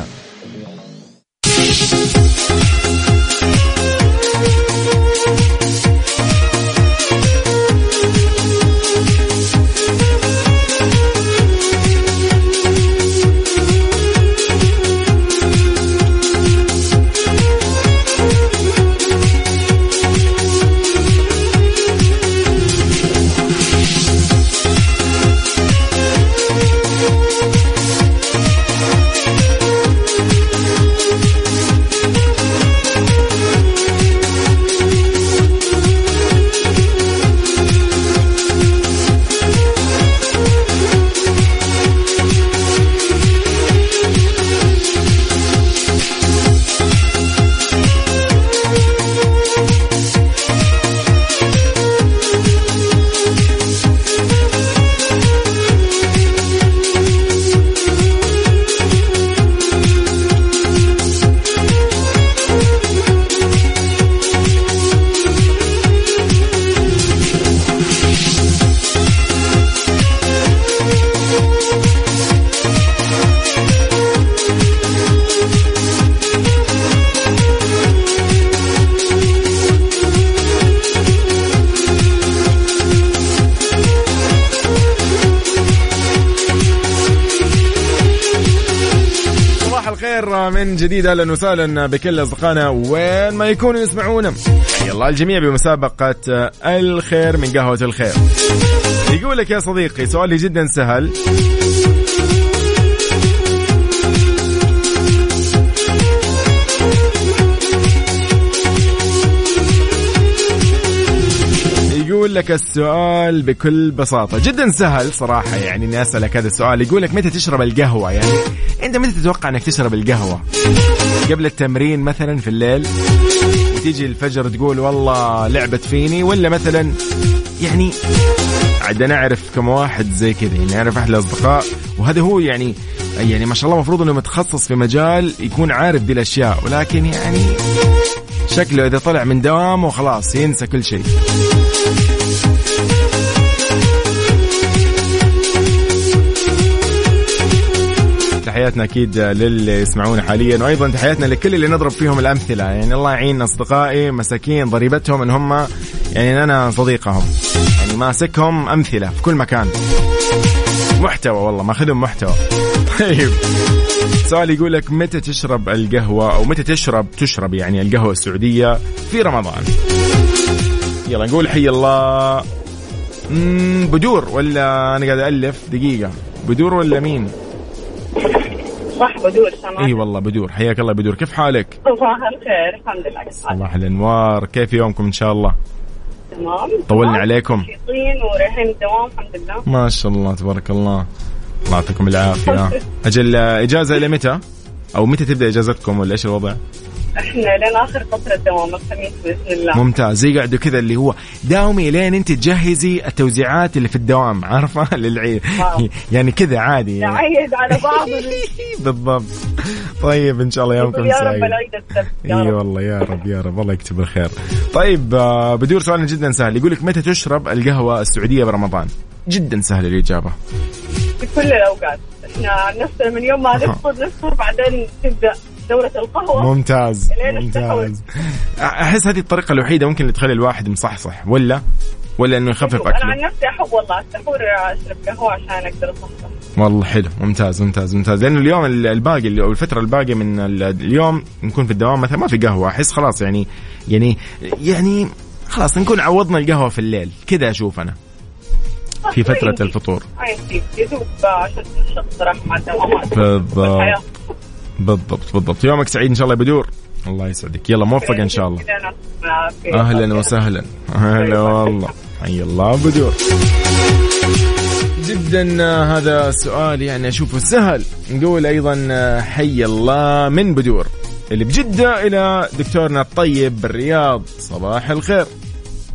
جديد أهلا وسهلا بكل أصدقائنا وين ما يكونوا يسمعونا. الله الجميع بمسابقة الخير من قهوة الخير. يقول لك يا صديقي سؤالي جدا سهل. لك السؤال بكل بساطة. جدا سهل صراحة يعني إني أسألك هذا السؤال. يقول لك متى تشرب القهوة يعني؟ أنت متى تتوقع إنك تشرب القهوة؟ قبل التمرين مثلا في الليل؟ وتيجي الفجر تقول والله لعبت فيني؟ ولا مثلا يعني عاد أنا أعرف كم واحد زي كذا يعني أعرف أحد الأصدقاء. وهذا هو يعني يعني ما شاء الله المفروض إنه متخصص في مجال يكون عارف دي الاشياء ولكن يعني شكله إذا طلع من دوامه خلاص ينسى كل شيء. تحياتنا أكيد للي يسمعونا حاليا وأيضا تحياتنا لكل اللي نضرب فيهم الأمثلة. يعني الله يعين أصدقائي مساكين ضريبتهم ان هم يعني أنا صديقهم. يعني ماسكهم أمثلة في كل مكان. محتوى والله ماخذهم محتوى. طيب. سؤال يقول لك متى تشرب القهوة؟ أو متى تشرب تشرب يعني القهوة السعودية في رمضان؟ يلا نقول حي الله. بدور ولا أنا قاعد ألف دقيقة. بدور ولا مين؟ صح بدور إي والله بدور. حياك الله بدور. كيف حالك؟ صباح الخير الحمد لله. صباح الأنوار. كيف يومكم إن شاء الله؟ تمام. طولنا عليكم. ورايحين الدوام الحمد لله. ما شاء الله تبارك الله. الله يعطيكم العافية. أجل إجازة إلى متى؟ أو متى تبدأ إجازتكم ولا إيش الوضع؟ إحنا لين آخر فترة دوام الخميس بإذن الله. ممتاز. زي قاعدوا كذا اللي هو داومي لين انت تجهزي التوزيعات اللي في الدوام عارفة؟ للعيد. يعني كذا عادي يعني. نعيد على بعض. بالضبط. طيب إن شاء الله يومكم يا سعيد. رب العيد السبت. إي والله يا رب يا رب. الله يكتب الخير. طيب آه، بدور سؤالنا جدا سهل. يقول لك متى تشرب القهوة السعودية برمضان؟ جدا سهل الإجابة. في كل الأوقات. إحنا نفسنا من يوم ما نفطر نفطر بعدين تبدأ. دورة القهوة. ممتاز ممتاز. أحس هذه الطريقة الوحيدة ممكن اللي تخلي الواحد مصحصح ولا؟ ولا إنه يخفف اكله أنا عن نفسي أحب والله السحور أشرب قهوة عشان أقدر أصحصح. والله حلو ممتاز ممتاز ممتاز. لأنه اليوم الباقي أو الفترة الباقية من اليوم نكون في الدوام مثلا ما في قهوة أحس خلاص يعني يعني يعني خلاص نكون عوضنا القهوة في الليل كذا أشوف أنا في فترة الفطور. مع الدوامات بالضبط. بالضبط بالضبط. يومك سعيد إن شاء الله بدور. الله يسعدك. يلا موفق إن شاء الله. أهلا وسهلا. هلا والله. حي الله بدور. جدا هذا السؤال يعني أشوفه سهل. نقول أيضا حي الله من بدور. اللي بجدة إلى دكتورنا الطيب بالرياض صباح الخير.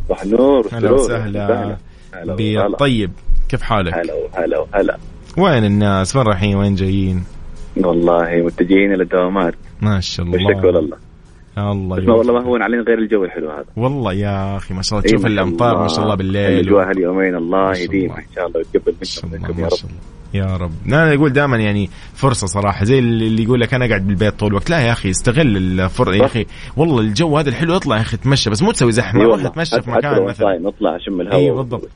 صباح النور هلا وسهلا بالطيب. كيف حالك؟ هلا هلا هلا وين الناس؟ وين رايحين؟ وين جايين؟ والله متجهين إلى الدوامات. ما شاء الله بالشكر الله الله بس والله ما هون علينا غير الجو الحلو هذا. والله يا أخي ما شاء الله. تشوف الأمطار ما شاء الله بالليل. الأجواء هاليومين الله يديمها إن شاء الله ويتقبل منكم يا رب. يا رب. أنا أقول دائما يعني فرصة صراحة. زي اللي يقول لك أنا قاعد بالبيت طول الوقت. لا يا أخي استغل الفرصة. يا أخي والله الجو هذا الحلو اطلع يا أخي تمشى. بس مو تسوي زحمة. روح تمشى في مكان مثلا. نطلع اشم الهواء اي بالضبط.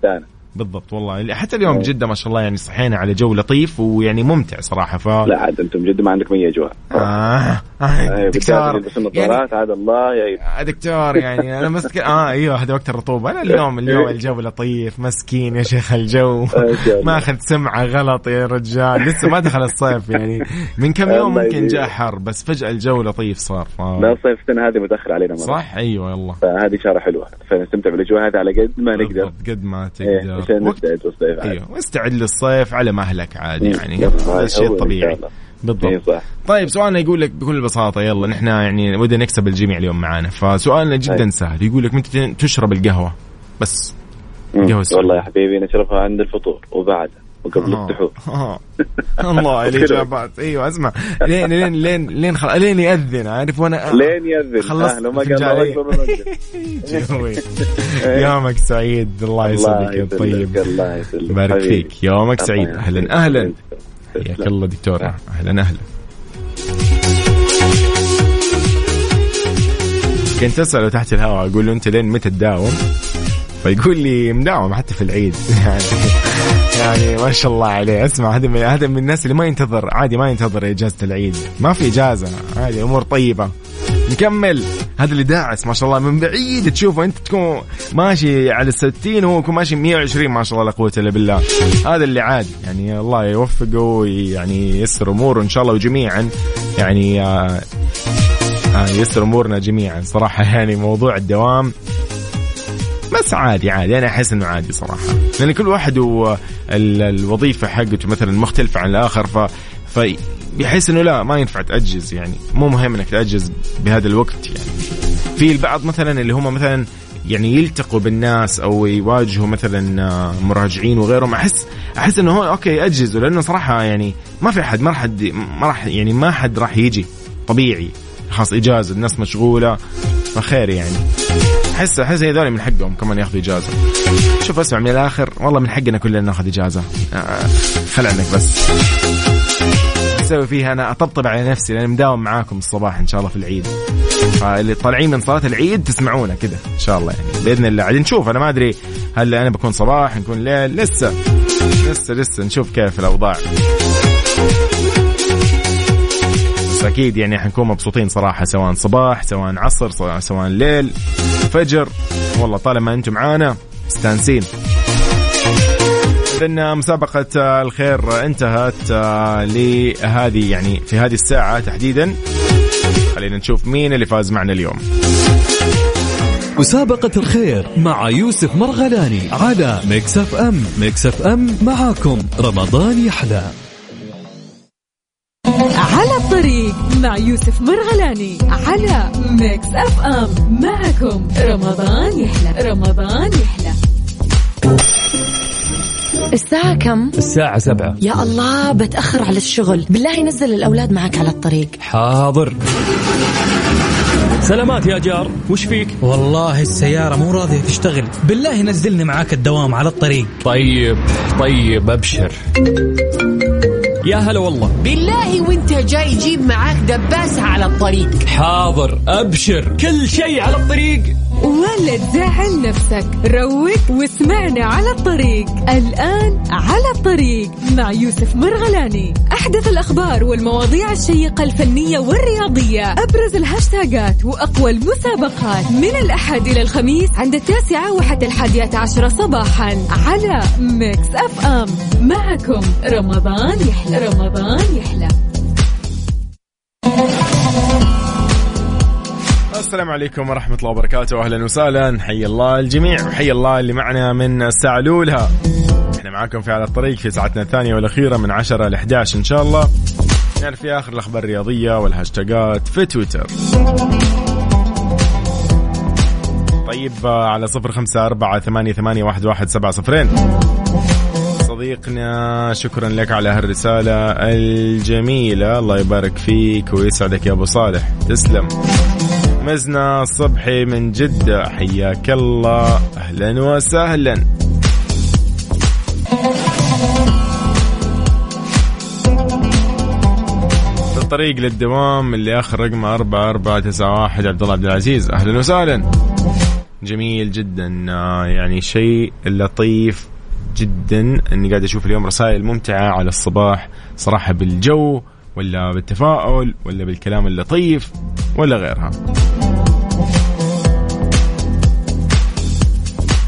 بالضبط والله. حتى اليوم جدة ما شاء الله يعني صحينا على جو لطيف ويعني ممتع صراحة ف لا عاد أنتم جدة ما عندكم أي أجواء. آه. آه. دكتور. بس النظارات يعني... عاد الله يا دكتور يعني أنا مسك آه أيوه هذا وقت الرطوبة. أنا اليوم اليوم الجو لطيف مسكين يا شيخ الجو. ما اخذ سمعة غلط يا رجال. لسه ما دخل الصيف يعني من كم يوم ممكن جاء حر بس فجأة الجو لطيف صار. لا الصيف السنة هذه متأخر علينا مرة. صح؟ أيوه يلا. فهذه إشارة حلوة. فنستمتع بالأجواء هذه على قد ما نقدر. قد ما تقدر. عشان نستعد للصيف أيوه واستعد للصيف على مهلك عادي يعني. هذا الشيء الطبيعي. بالضبط. صح. طيب سؤالنا يقول لك بكل بساطة يلا نحن يعني ودنا نكسب الجميع اليوم معانا. فسؤالنا جدا أي. سهل. يقول لك متى تشرب القهوة؟ بس. القهوة والله يا حبيبي نشربها عند الفطور وبعده وقبل السحور الله الاجابات أيوه أسمع. لين لين لين لين خل... لين يأذن عارف؟ وأنا لين يأذن. خلصت لو ما قال يومك سعيد. الله يسعدك يا طيب. الله يسلمك. بارك فيك. يومك سعيد. أهلا. أهلا حياك الله دكتور. أهلا أهلا. كنت اساله تحت الهواء أقول له أنت لين متى تداوم؟ فيقول لي مداوم حتى في العيد. يعني يعني ما شاء الله عليه. أسمع هذا من هذا من الناس اللي ما ينتظر عادي ما ينتظر إجازة العيد. ما في إجازة عادي أمور طيبة. نكمل. هذا اللي داعس ما شاء الله من بعيد تشوفه. انت تكون ماشي على الستين وهو يكون ماشي 120 ما شاء الله لا قوة إلا بالله. هذا اللي عاد يعني الله يوفقه ويعني يسر أموره إن شاء الله وجميعا. يعني آه آه يسر أمورنا جميعا. صراحة يعني موضوع الدوام بس عادي عادي. أنا أحس إنه عادي صراحة. لأن كل واحد والوظيفه حقته مثلا مختلفة عن الآخر ف فيحس إنه لا ما ينفع تأجز يعني. مو مهم إنك تأجز بهذا الوقت يعني. في البعض مثلا اللي هم مثلا يعني يلتقوا بالناس أو يواجهوا مثلا مراجعين وغيرهم احس أحس إنه هو أوكي اجزوا لأنه صراحة يعني ما في أحد ما راح ما راح يعني ما حد راح يجي طبيعي. خلاص إجازة الناس مشغولة فخير يعني. احس أحس هذول من حقهم كمان ياخذوا إجازة. شوف أسمع من الآخر والله من حقنا كلنا ناخذ إجازة. آه خل عنك بس. أسوي فيها أنا أطبطب على نفسي لأن مداوم معاكم الصباح إن شاء الله في العيد. فاللي طالعين من صلاة العيد تسمعونا كذا إن شاء الله يعني بإذن الله. عاد نشوف أنا ما أدري هل أنا بكون صباح نكون ليل لسه لسه لسه نشوف كيف الأوضاع. بس أكيد يعني حنكون مبسوطين صراحة سواء صباح سواء عصر سواء ليل فجر. والله طالما أنتم معانا مستانسين. إذن مسابقة الخير انتهت آه، لهذه يعني في هذه الساعة تحديدا. خلينا نشوف مين اللي فاز معنا اليوم. مسابقة الخير مع يوسف مرغلاني على Mix FM Mix F M معاكم. رمضان يحلى. على الطريق مع يوسف مرغلاني على Mix FM معكم. رمضان يحلى. رمضان يحلى. الساعة كم؟ الساعة سبعة. يا الله بتأخر على الشغل. بالله نزل الأولاد معك على الطريق. حاضر. سلامات يا جار. وش فيك؟ والله السيارة مو راضية تشتغل. بالله نزلني معاك الدوام على الطريق. طيب طيب أبشر. يا هلا والله. بالله وانت جاي جيب معاك دباسة على الطريق. حاضر أبشر. كل شيء على الطريق. ولا تزعل نفسك. روق واسمعنا على الطريق. الآن على الطريق مع يوسف مرغلاني. أحدث الأخبار والمواضيع الشيقة الفنية والرياضية. أبرز الهاشتاجات وأقوى المسابقات. من الأحد إلى الخميس عند التاسعة وحتى الحادية عشرة صباحا على Mix FM. معكم رمضان يحلى. رمضان يحلى. السلام عليكم ورحمة الله وبركاته. أهلا وسهلا. حي الله الجميع. وحي الله اللي معنا من الساعة الأولى. إحنا معاكم في على الطريق في ساعتنا الثانية والأخيرة من 10 ل 11 إن شاء الله. نعرف في آخر الأخبار الرياضية والهاشتاجات في تويتر. طيب على صفر خمسة أربعة ثمانية, ثمانية واحد, واحد سبعة صفرين. صديقنا شكرا لك على هالرسالة الجميلة. الله يبارك فيك ويسعدك يا أبو صالح. تسلم. مزنا صبحي من جدة. حياك الله. أهلا وسهلا. في الطريق للدوام اللي آخر رقمه أربعة أربعة تسعة واحد. عبد الله عبد العزيز أهلا وسهلا. جميل جدا. آه، يعني شيء لطيف جدا إني قاعد أشوف اليوم رسائل ممتعة على الصباح. صراحة بالجو ولا بالتفاؤل ولا بالكلام اللطيف. ولا غيرها.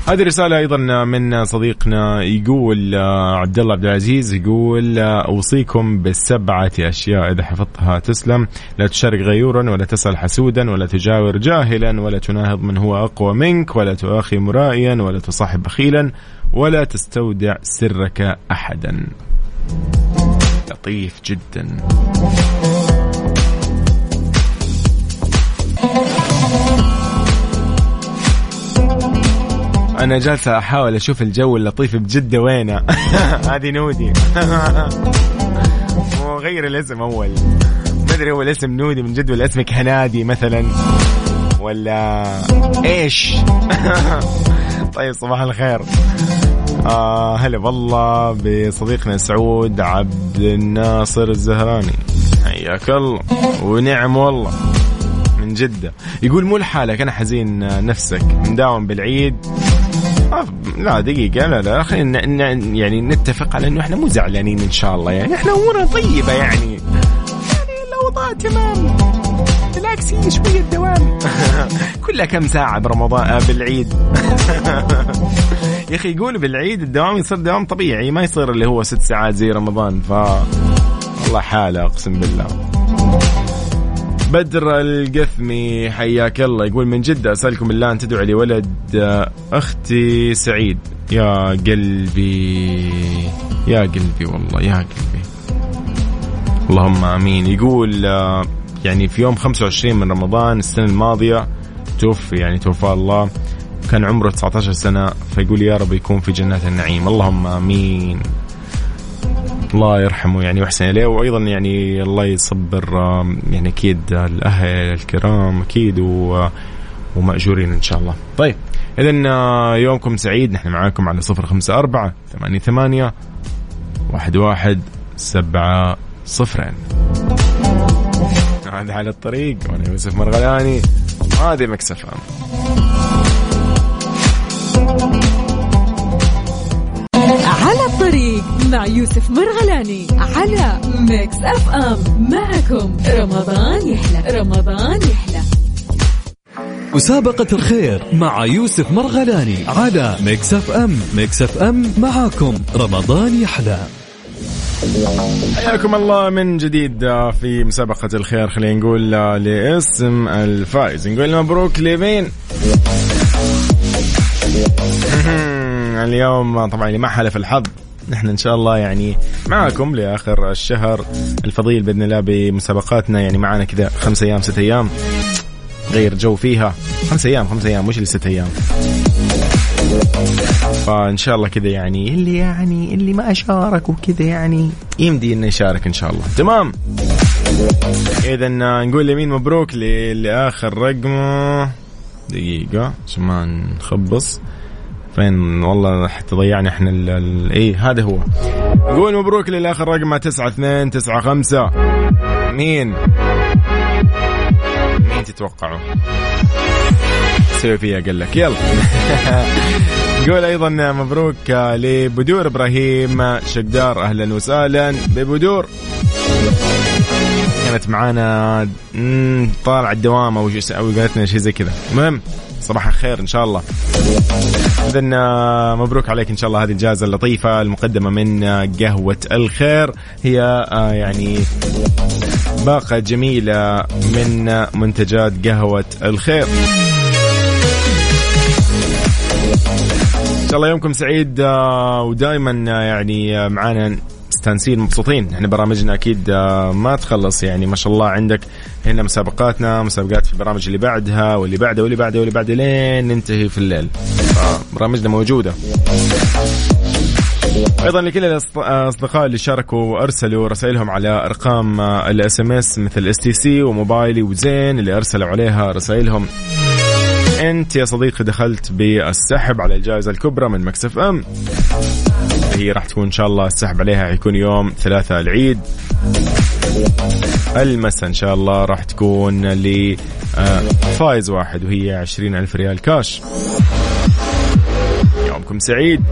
هذه رسالة أيضا من صديقنا يقول آه، عبد الله عبد العزيز يقول آه، أوصيكم بالسبعة أشياء إذا حفظتها تسلم. لا تشارك غيورا ولا تسأل حسودا ولا تجاور جاهلا ولا تناهض من هو أقوى منك ولا تؤاخي مرائيا ولا تصاحب بخيلا ولا تستودع سرك أحدا. لطيف جدا. أنا جالس أحاول أشوف الجو اللطيف بجدة وينه. هذه نودي. غير الاسم أول. ما أدري هو الاسم نودي من جد ولا اسمك هنادي مثلا ولا إيش؟ طيب صباح الخير. آه هلا والله بصديقنا سعود عبد الناصر الزهراني. حياك الله. ونعم والله. من جدة. يقول مو لحالك أنا حزين نفسك. مداوم بالعيد. ما لا دقيقة لا لا خلينا يعني نتفق على إنه إحنا مو زعلانين إن شاء الله يعني إحنا أمورنا طيبة يعني. يعني الأوضاع تمام. بالعكس هي شوية دوام. كلها كم ساعة برمضان آه، بالعيد؟ يا أخي يقولوا بالعيد الدوام يصير دوام طبيعي ما يصير اللي هو ست ساعات زي رمضان ف الله حاله أقسم بالله. بدر القثمي حياك الله. يقول من جدة أسألكم بالله أن تدعو لي ولد أختي سعيد. يا قلبي يا قلبي والله يا قلبي. اللهم آمين. يقول يعني في يوم 25 من رمضان السنة الماضية توفي يعني توفى الله. كان عمره 19 سنة فيقول يا رب يكون في جنات النعيم. اللهم آمين. الله يرحمه يعني ويحسن إليه. وأيضا يعني الله يصبر يعني أكيد الأهل الكرام أكيد ومأجورين إن شاء الله. طيب اذا يومكم سعيد. نحن معاكم على صفر خمسة أربعة ثمانية ثمانية واحد واحد سبعة صفرين. هذا على الطريق. وأنا يوسف مرغلاني. هذه Mix FM مع يوسف مرغلاني على Mix FM معكم رمضان يحلى. رمضان يحلى. مسابقة الخير مع يوسف مرغلاني على Mix FM Mix FM معاكم. رمضان يحلى. حياكم الله من جديد في مسابقة الخير خلينا نقول لاسم الفائز. نقول مبروك لمين؟ اليوم طبعا اللي حالفه الحظ. نحن إن شاء الله يعني معاكم لآخر الشهر الفضيل بإذن الله بمسابقاتنا. يعني معانا كذا خمس أيام ست أيام. غير جو فيها. خمس أيام خمس أيام. مش لست أيام؟ فإن شاء الله كذا يعني اللي يعني اللي ما شارك وكذا يعني يمدي إنه يشارك إن شاء الله. تمام؟ إذا نقول لمين مبروك لآخر رقمه؟ دقيقة عشان ما نخبص. فين؟ والله حتى ضيعنا إحنا اي هذا هو. نقول مبروك للآخر رقمه تسعة اثنين تسعة خمسة. مين؟ مين تتوقعوا سوي فيها قال لك. يلا. نقول أيضا مبروك لبدور إبراهيم شقدار. أهلا وسهلا ببدور. كانت معانا طالع الدوام أو قالت لنا شيء زي كذا. المهم صباح الخير إن شاء الله. اذا مبروك عليك إن شاء الله هذه الجائزة اللطيفة المقدمة من قهوة الخير. هي آه، يعني باقة جميلة من منتجات قهوة الخير. إن شاء الله يومكم سعيد آه، ودائما آه، يعني معانا مستانسين مبسوطين. إحنا برامجنا أكيد آه، ما تخلص يعني. ما شاء الله عندك هنا مسابقاتنا مسابقات في البرامج اللي بعدها واللي بعدها واللي بعدها واللي بعدها لين ننتهي في الليل. برامجنا موجودة. أيضا لكل الاصدقاء اللي شاركوا وأرسلوا رسائلهم على أرقام ال SMS مثل STC وموبايلي وزين اللي أرسلوا عليها رسائلهم. أنت يا صديقي دخلت بالسحب على الجائزة الكبرى من Mix FM. هي راح تكون إن شاء الله السحب عليها حيكون يوم ثلاثاء العيد. المساء إن شاء الله راح تكون لفائز واحد وهي عشرين ألف ريال كاش. يومكم سعيد.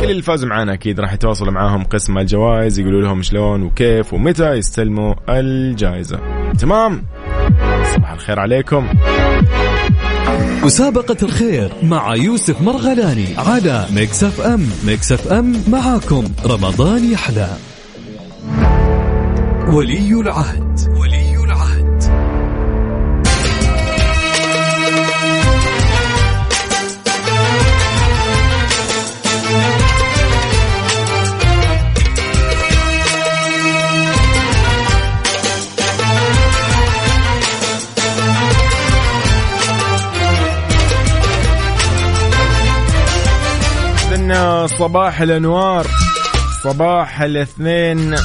كل اللي فازوا معنا أكيد راح يتواصلوا معاهم قسم الجوائز يقولوا لهم شلون وكيف ومتى يستلموا الجائزة. تمام؟ صباح الخير عليكم. مسابقة الخير مع يوسف مرغلاني على Mix FM Mix FM معاكم. رمضان يحلى. ولي العهد. ولي صباح الأنوار صباح الاثنين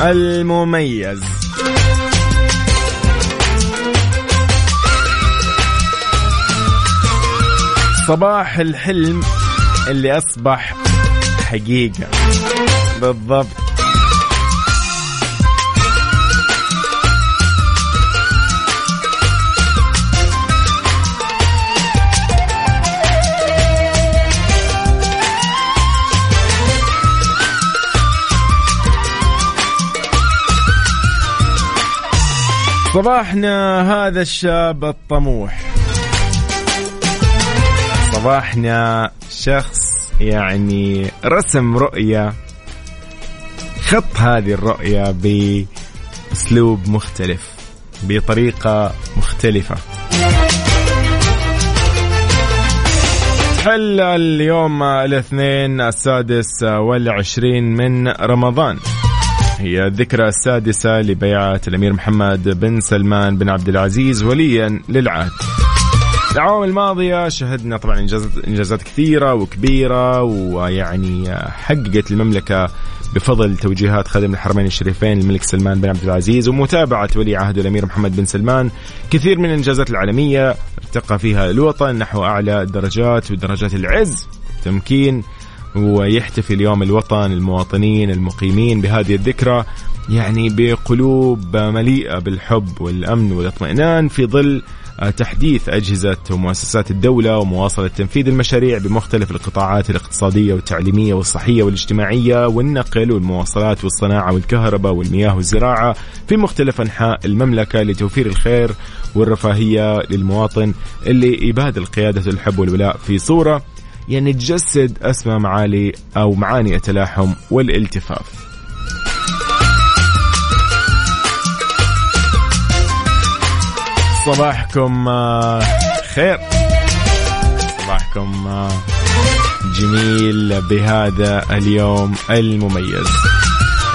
المميز. صباح الحلم اللي أصبح حقيقة. بالضبط. صباحنا هذا الشاب الطموح. صباحنا شخص يعني رسم رؤية خط هذه الرؤية بأسلوب مختلف بطريقة مختلفة. حل اليوم الاثنين السادس والعشرين من رمضان. هي الذكرى السادسة لبيعة الأمير محمد بن سلمان بن عبد العزيز وليا للعهد. الأعوام الماضية شهدنا طبعا إنجازات, إنجازات كثيرة وكبيرة ويعني حققت المملكة بفضل توجيهات خادم الحرمين الشريفين الملك سلمان بن عبد العزيز ومتابعة ولي عهد الأمير محمد بن سلمان. كثير من الإنجازات العالمية ارتقى فيها الوطن نحو أعلى الدرجات ودرجات العز تمكين ويحتفي اليوم الوطن المواطنين المقيمين بهذه الذكرى يعني بقلوب مليئة بالحب والأمن والاطمئنان في ظل تحديث أجهزة ومؤسسات الدولة ومواصلة تنفيذ المشاريع بمختلف القطاعات الاقتصادية والتعليمية والصحية والاجتماعية والنقل والمواصلات والصناعة والكهرباء والمياه والزراعة في مختلف أنحاء المملكة لتوفير الخير والرفاهية للمواطن اللي يبادل قيادة الحب والولاء في صورة يعني تجسد أسمى معالي أو معاني التلاحم والالتفاف. صباحكم آه، خير. صباحكم آه، جميل بهذا اليوم المميز.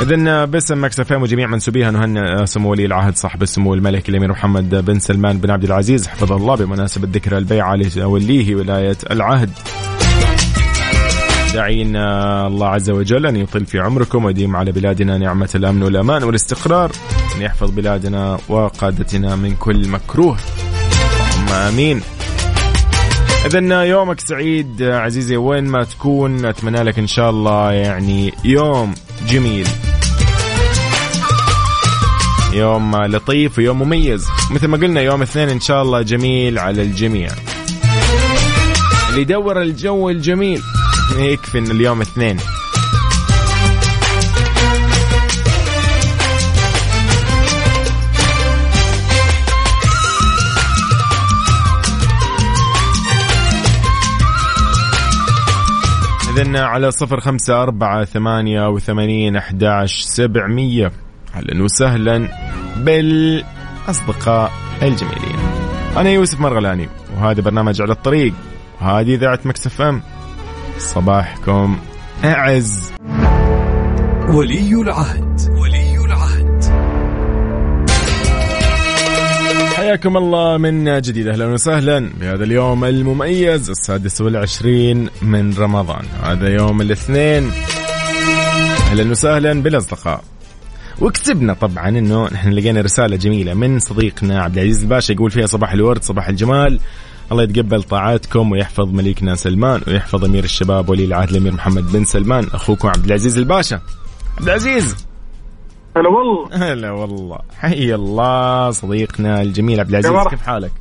إذا باسم Mix FM وجميع منسوبيها نهنئ سمو ولي العهد صاحب السمو الملكي الأمير محمد بن سلمان بن عبد العزيز حفظه الله بمناسبة ذكرى البيعة لوليه ولاية العهد. داعين الله عز وجل أن يطل في عمركم ويديم على بلادنا نعمة الأمن والأمان والاستقرار أن يحفظ بلادنا وقادتنا من كل مكروه. اللهم آمين. إذا يومك سعيد عزيزي وين ما تكون أتمنى لك إن شاء الله يعني يوم جميل. يوم لطيف ويوم مميز. مثل ما قلنا يوم اثنين إن شاء الله جميل على الجميع. اللي يدور الجو الجميل. يكفي ان اليوم اثنين. إذن على صفر خمسة أربعة ثمانية وثمانين أحداش سبعمية. أهلا وسهلا بالأصدقاء الجميلين. أنا يوسف مرغلاني وهذا برنامج على الطريق وهذه إذاعة مكسف أم. صباحكم. أعز. ولي العهد. ولي العهد. حياكم الله من جديد. أهلا وسهلا. بهذا اليوم المميز السادس والعشرين من رمضان. هذا يوم الاثنين. أهلا وسهلا بالأصدقاء وكتبنا طبعا إنه نحن لقينا رسالة جميلة من صديقنا عبد العزيز الباشا يقول فيها صباح الورد صباح الجمال. الله يتقبل طاعاتكم ويحفظ مليكنا سلمان ويحفظ أمير الشباب ولي العهد الأمير محمد بن سلمان. أخوكم عبد العزيز الباشا. عبد العزيز. هلا والله. هلا والله. حي الله صديقنا الجميل. عبد العزيز كيف حالك؟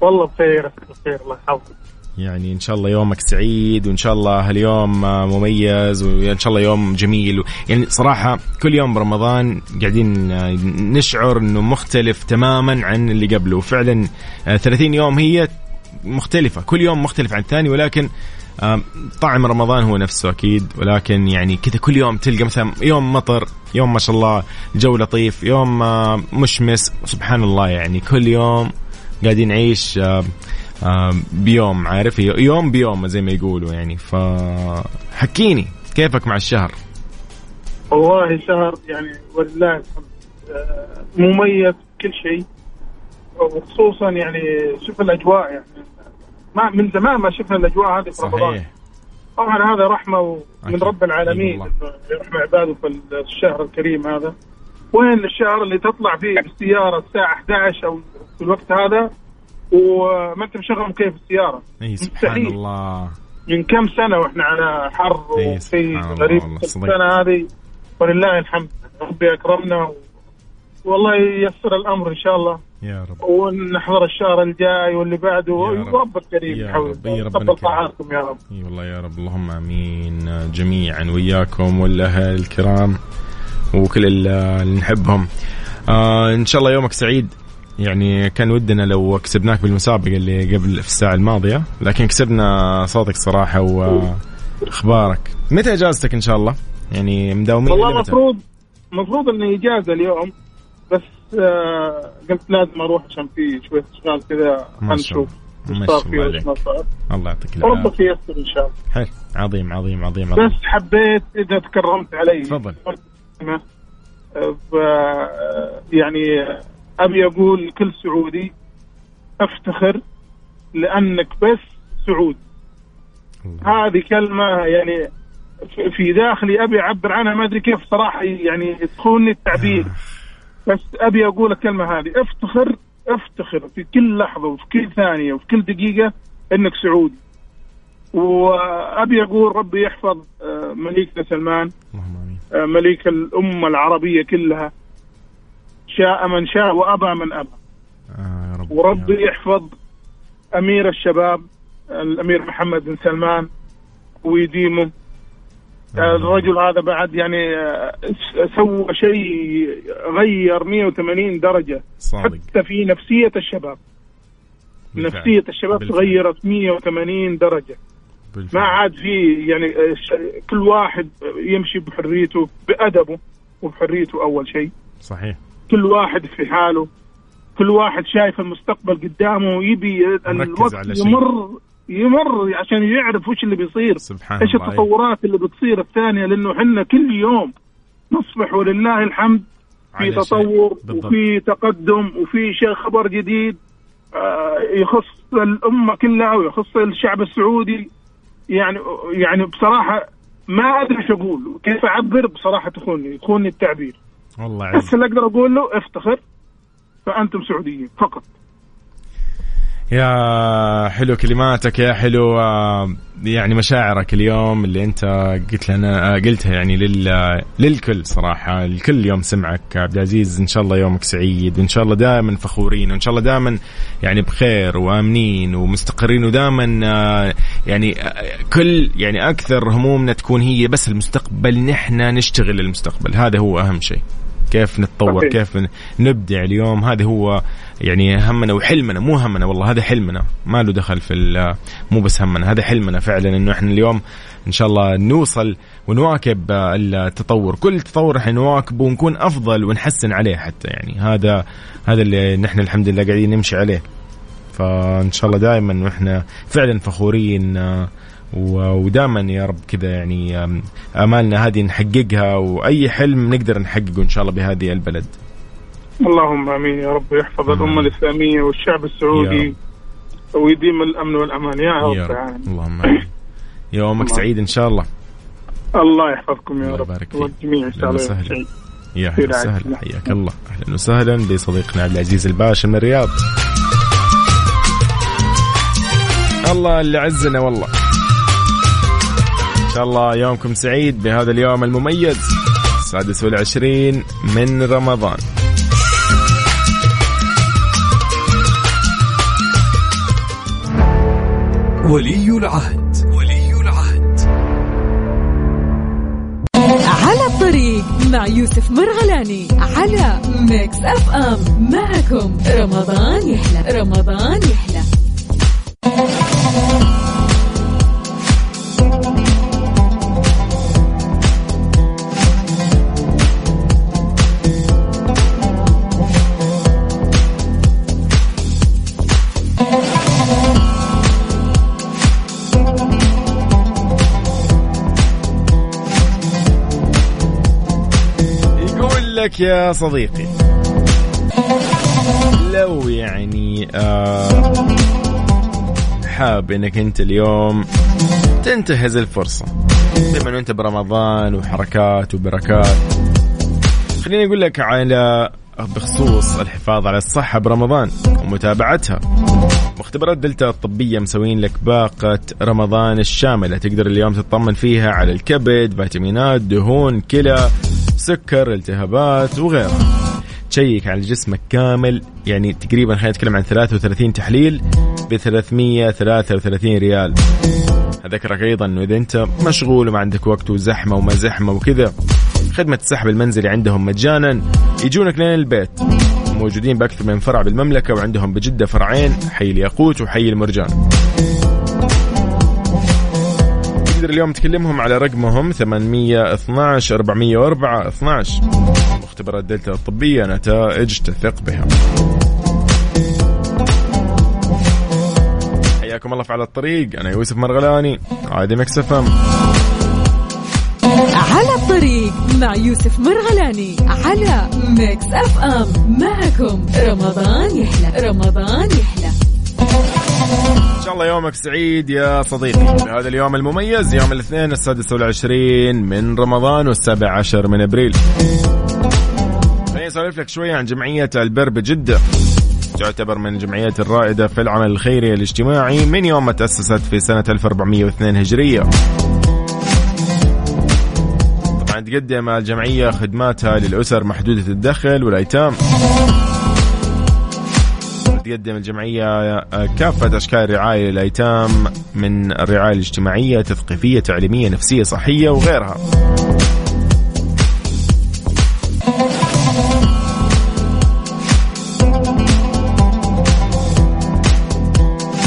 والله بخير بخير الله يحفظك. يعني إن شاء الله يومك سعيد وإن شاء الله هاليوم مميز وإن شاء الله يوم جميل. يعني صراحة كل يوم برمضان قاعدين نشعر إنه مختلف تماما عن اللي قبله. وفعلا 30 يوم هي مختلفة. كل يوم مختلف عن الثاني ولكن طعم رمضان هو نفسه أكيد. ولكن يعني كذا كل يوم تلقى مثلا يوم مطر يوم ما شاء الله الجو لطيف يوم مشمس. سبحان الله يعني كل يوم قاعدين نعيش بيوم عارف؟ يوم بيوم زي ما يقولوا يعني. فحكيني كيفك مع الشهر؟ والله شهر يعني ولله الحمد آه، مميز كل شيء. وخصوصا يعني شوف الأجواء يعني. ما من زمان ما شفنا الأجواء هذه في رمضان. طبعا هذا رحمة من رب العالمين. إنه يرحم عباده في الشهر الكريم هذا. وين الشهر اللي تطلع فيه بالسيارة الساعة 11 أو في الوقت هذا؟ وما أنت مشغل مكيف السيارة؟ اي سبحان الله. من كم سنة وإحنا على حر وفي غريب؟ السنة هذه ولله الحمد. ربي أكرمنا و... والله ييسر الأمر إن شاء الله. يا رب. ونحضر الشهر الجاي واللي بعده ورب الكريم يا رب. يا رب طاعاتكم يا رب. إي والله يا رب. اللهم آمين. جميعا وياكم والأهل الكرام وكل اللي نحبهم. آه إن شاء الله يومك سعيد. يعني كان ودنا لو كسبناك بالمسابقة اللي قبل في الساعة الماضية لكن كسبنا صوتك صراحة وأخبارك. متى إجازتك إن شاء الله؟ يعني مداومين والله المفروض المفروض اني إجازة اليوم بس آه قلت لازم أروح عشان في شوية أشغال كذا نشوف الله. يعطيك العافية. ربك ييسر إن شاء الله. حلو. عظيم عظيم عظيم, عظيم. بس حبيت إذا تكرمت علي. تفضل. يعني ابي أقول لكل سعودي أفتخر لأنك بس سعودي. هذه كلمة يعني في داخلي أبي اعبر عنها ما أدري كيف صراحة يعني تخوني التعبير. بس أبي أقول الكلمة هذه أفتخر أفتخر في كل لحظة وفي كل ثانية وفي كل دقيقة إنك سعودي. وأبي أقول ربي يحفظ آه، مليكنا سلمان آه، مليك الأمة العربية كلها. شاء من شاء وأبى من أبى. آه رب. وربي يحفظ أمير الشباب الأمير محمد بن سلمان ويديمه. آه، الرجل هذا بعد يعني آه، سوى شيء غير 180 درجة. صادق. حتى في نفسية الشباب. بالفعل. نفسية الشباب بالفعل. تغيرت 180 درجة. بالفعل. ما عاد في يعني آه، كل واحد يمشي بحريته بأدبه وبحريته أول شيء. صحيح. كل واحد في حاله كل واحد شايف المستقبل قدامه يبي الوقت يمر يمر عشان يعرف وش اللي بيصير. سبحان إيش التطورات اللي بتصير الثانية؟ لأنه إحنا كل يوم نصبح ولله الحمد في تطور وفي تقدم وفي شيء خبر جديد آه، يخص الأمة كلها ويخص الشعب السعودي. يعني يعني بصراحة ما أدري إيش أقول. كيف أعبر؟ بصراحة تخوني يخوني التعبير. والله بس اللي أقدر أقول له افتخر فأنتم سعوديين فقط. يا حلو كلماتك يا حلو آه، يعني مشاعرك اليوم اللي أنت قلت لنا آه، قلتها يعني لل للكل صراحة الكل يوم سمعك. عبد العزيز إن شاء الله يومك سعيد وان شاء الله دائما فخورين وإن شاء الله دائما يعني بخير وآمنين ومستقرين ودائما آه، يعني كل يعني أكثر همومنا تكون هي بس المستقبل نحن نشتغل للمستقبل. هذا هو أهم شيء. كيف نتطور صحيح. كيف نبدع اليوم. هذا هو يعني همنا وحلمنا مو همنا والله هذا حلمنا. ما له دخل في مو بس همنا هذا حلمنا فعلا إنه إحنا اليوم إن شاء الله نوصل ونواكب التطور. كل تطور إحنا نواكبه ونكون أفضل ونحسن عليه حتى يعني. هذا هذا اللي نحن الحمد لله قاعدين نمشي عليه. فإن شاء الله دائما وإحنا فعلا فخورين ودائما يا رب كذا يعني آمالنا هذه نحققها وأي حلم نقدر نحققه إن شاء الله بهذه البلد. اللهم آمين يا رب يحفظ الأمة الإسلامية والشعب السعودي ويديم الأمن والأمان يا رب, يا رب. اللهم آمين. يومك سعيد إن شاء الله. الله يحفظكم يا رب والجميع إن شاء الله يا أهلا وسهلا حياك الله أهلا وسهلا بصديقنا عبد العزيز الباشا من الرياض. الله اللي عزنا والله. شاء الله يومكم سعيد بهذا اليوم المميز. السادس والعشرين من رمضان. ولي العهد. ولي العهد. على الطريق مع يوسف مرغلاني على Mix FM معكم رمضان يحلى. رمضان يحلى. لك يا صديقي. لو يعني آه حاب إنك أنت اليوم تنتهز الفرصة بما انه انت برمضان وحركات وبركات. خليني أقول لك على بخصوص الحفاظ على الصحة برمضان ومتابعتها. مختبرات دلتا الطبية مسوين لك باقة رمضان الشاملة. تقدر اليوم تطمن فيها على الكبد فيتامينات دهون كلى. سكر التهابات وغيرها تشيك على جسمك كامل يعني تقريبا خلينا نتكلم عن 33 تحليل ب 333 ريال. أذكرك أيضا إنه إذا أنت مشغول وما عندك وقت وزحمة وما زحمة وكذا خدمة السحب المنزلي عندهم مجانا. يجونك لين البيت. موجودين بأكثر من فرع بالمملكة وعندهم بجدة فرعين حي الياقوت وحي المرجان. تقدر اليوم تكلمهم على رقمهم 812 404 12 مختبرات دلتا الطبية نتائج تثق بها. حياكم الله في على الطريق. أنا يوسف مرغلاني هذي Mix FM على الطريق مع يوسف مرغلاني على Mix FM. معكم رمضان يحلى رمضان يحلى. إن شاء الله يومك سعيد يا صديقي. بهذا اليوم المميز يوم الاثنين السادس والعشرين من رمضان والسابع عشر من أبريل. خليني أسولف لك شوية عن جمعية البر بجده تعتبر من الجمعيات الرائدة في العمل الخيري الاجتماعي من يوم ما تأسست في سنة 1402 هجرية. طبعا تقدم الجمعية خدماتها للأسر محدودة الدخل والأيتام. تقدم الجمعية كافة أشكال الرعاية للأيتام من الرعاية الاجتماعية تثقيفية تعليمية نفسية صحية وغيرها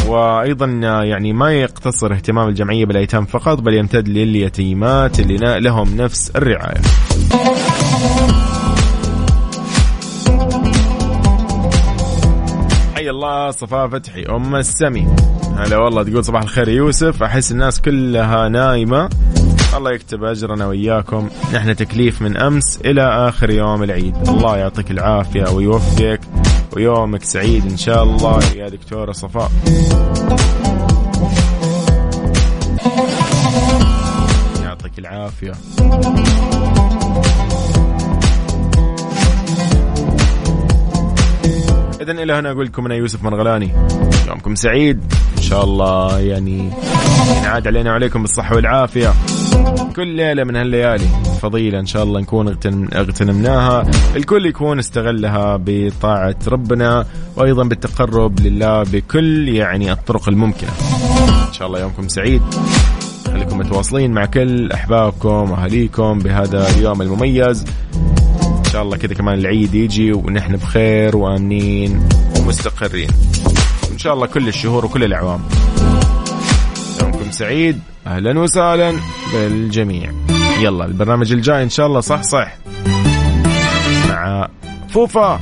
وأيضا يعني ما يقتصر اهتمام الجمعية بالأيتام فقط بل يمتد لليتيمات اللي لهم نفس الرعاية. الله صفاء فتحي أم السمي. هلا والله تقول صباح الخير يوسف. أحس الناس كلها نايمة. الله يكتب أجرنا وياكم نحن تكليف من أمس إلى آخر يوم العيد. الله يعطيك العافية ويوفقك. ويومك سعيد إن شاء الله. يا دكتورة صفاء. يعطيك العافية. اذا إلى هنا أقول لكم أنا يوسف مرغلاني يومكم سعيد. إن شاء الله يعني ينعاد علينا وعليكم بالصحة والعافية. كل ليلة من هالليالي فضيلة إن شاء الله نكون اغتنمناها. الكل يكون استغلها بطاعة ربنا وأيضا بالتقرب لله بكل يعني الطرق الممكنة. إن شاء الله يومكم سعيد. خليكم متواصلين مع كل أحبابكم وأهاليكم بهذا اليوم المميز. شاء الله كذا كمان العيد يجي ونحن بخير وآمنين ومستقرين. إن شاء الله كل الشهور وكل الإعوام. يومكم سعيد. أهلا وسهلا بالجميع. يلا البرنامج الجاي إن شاء الله. صح صح. مع فوفا.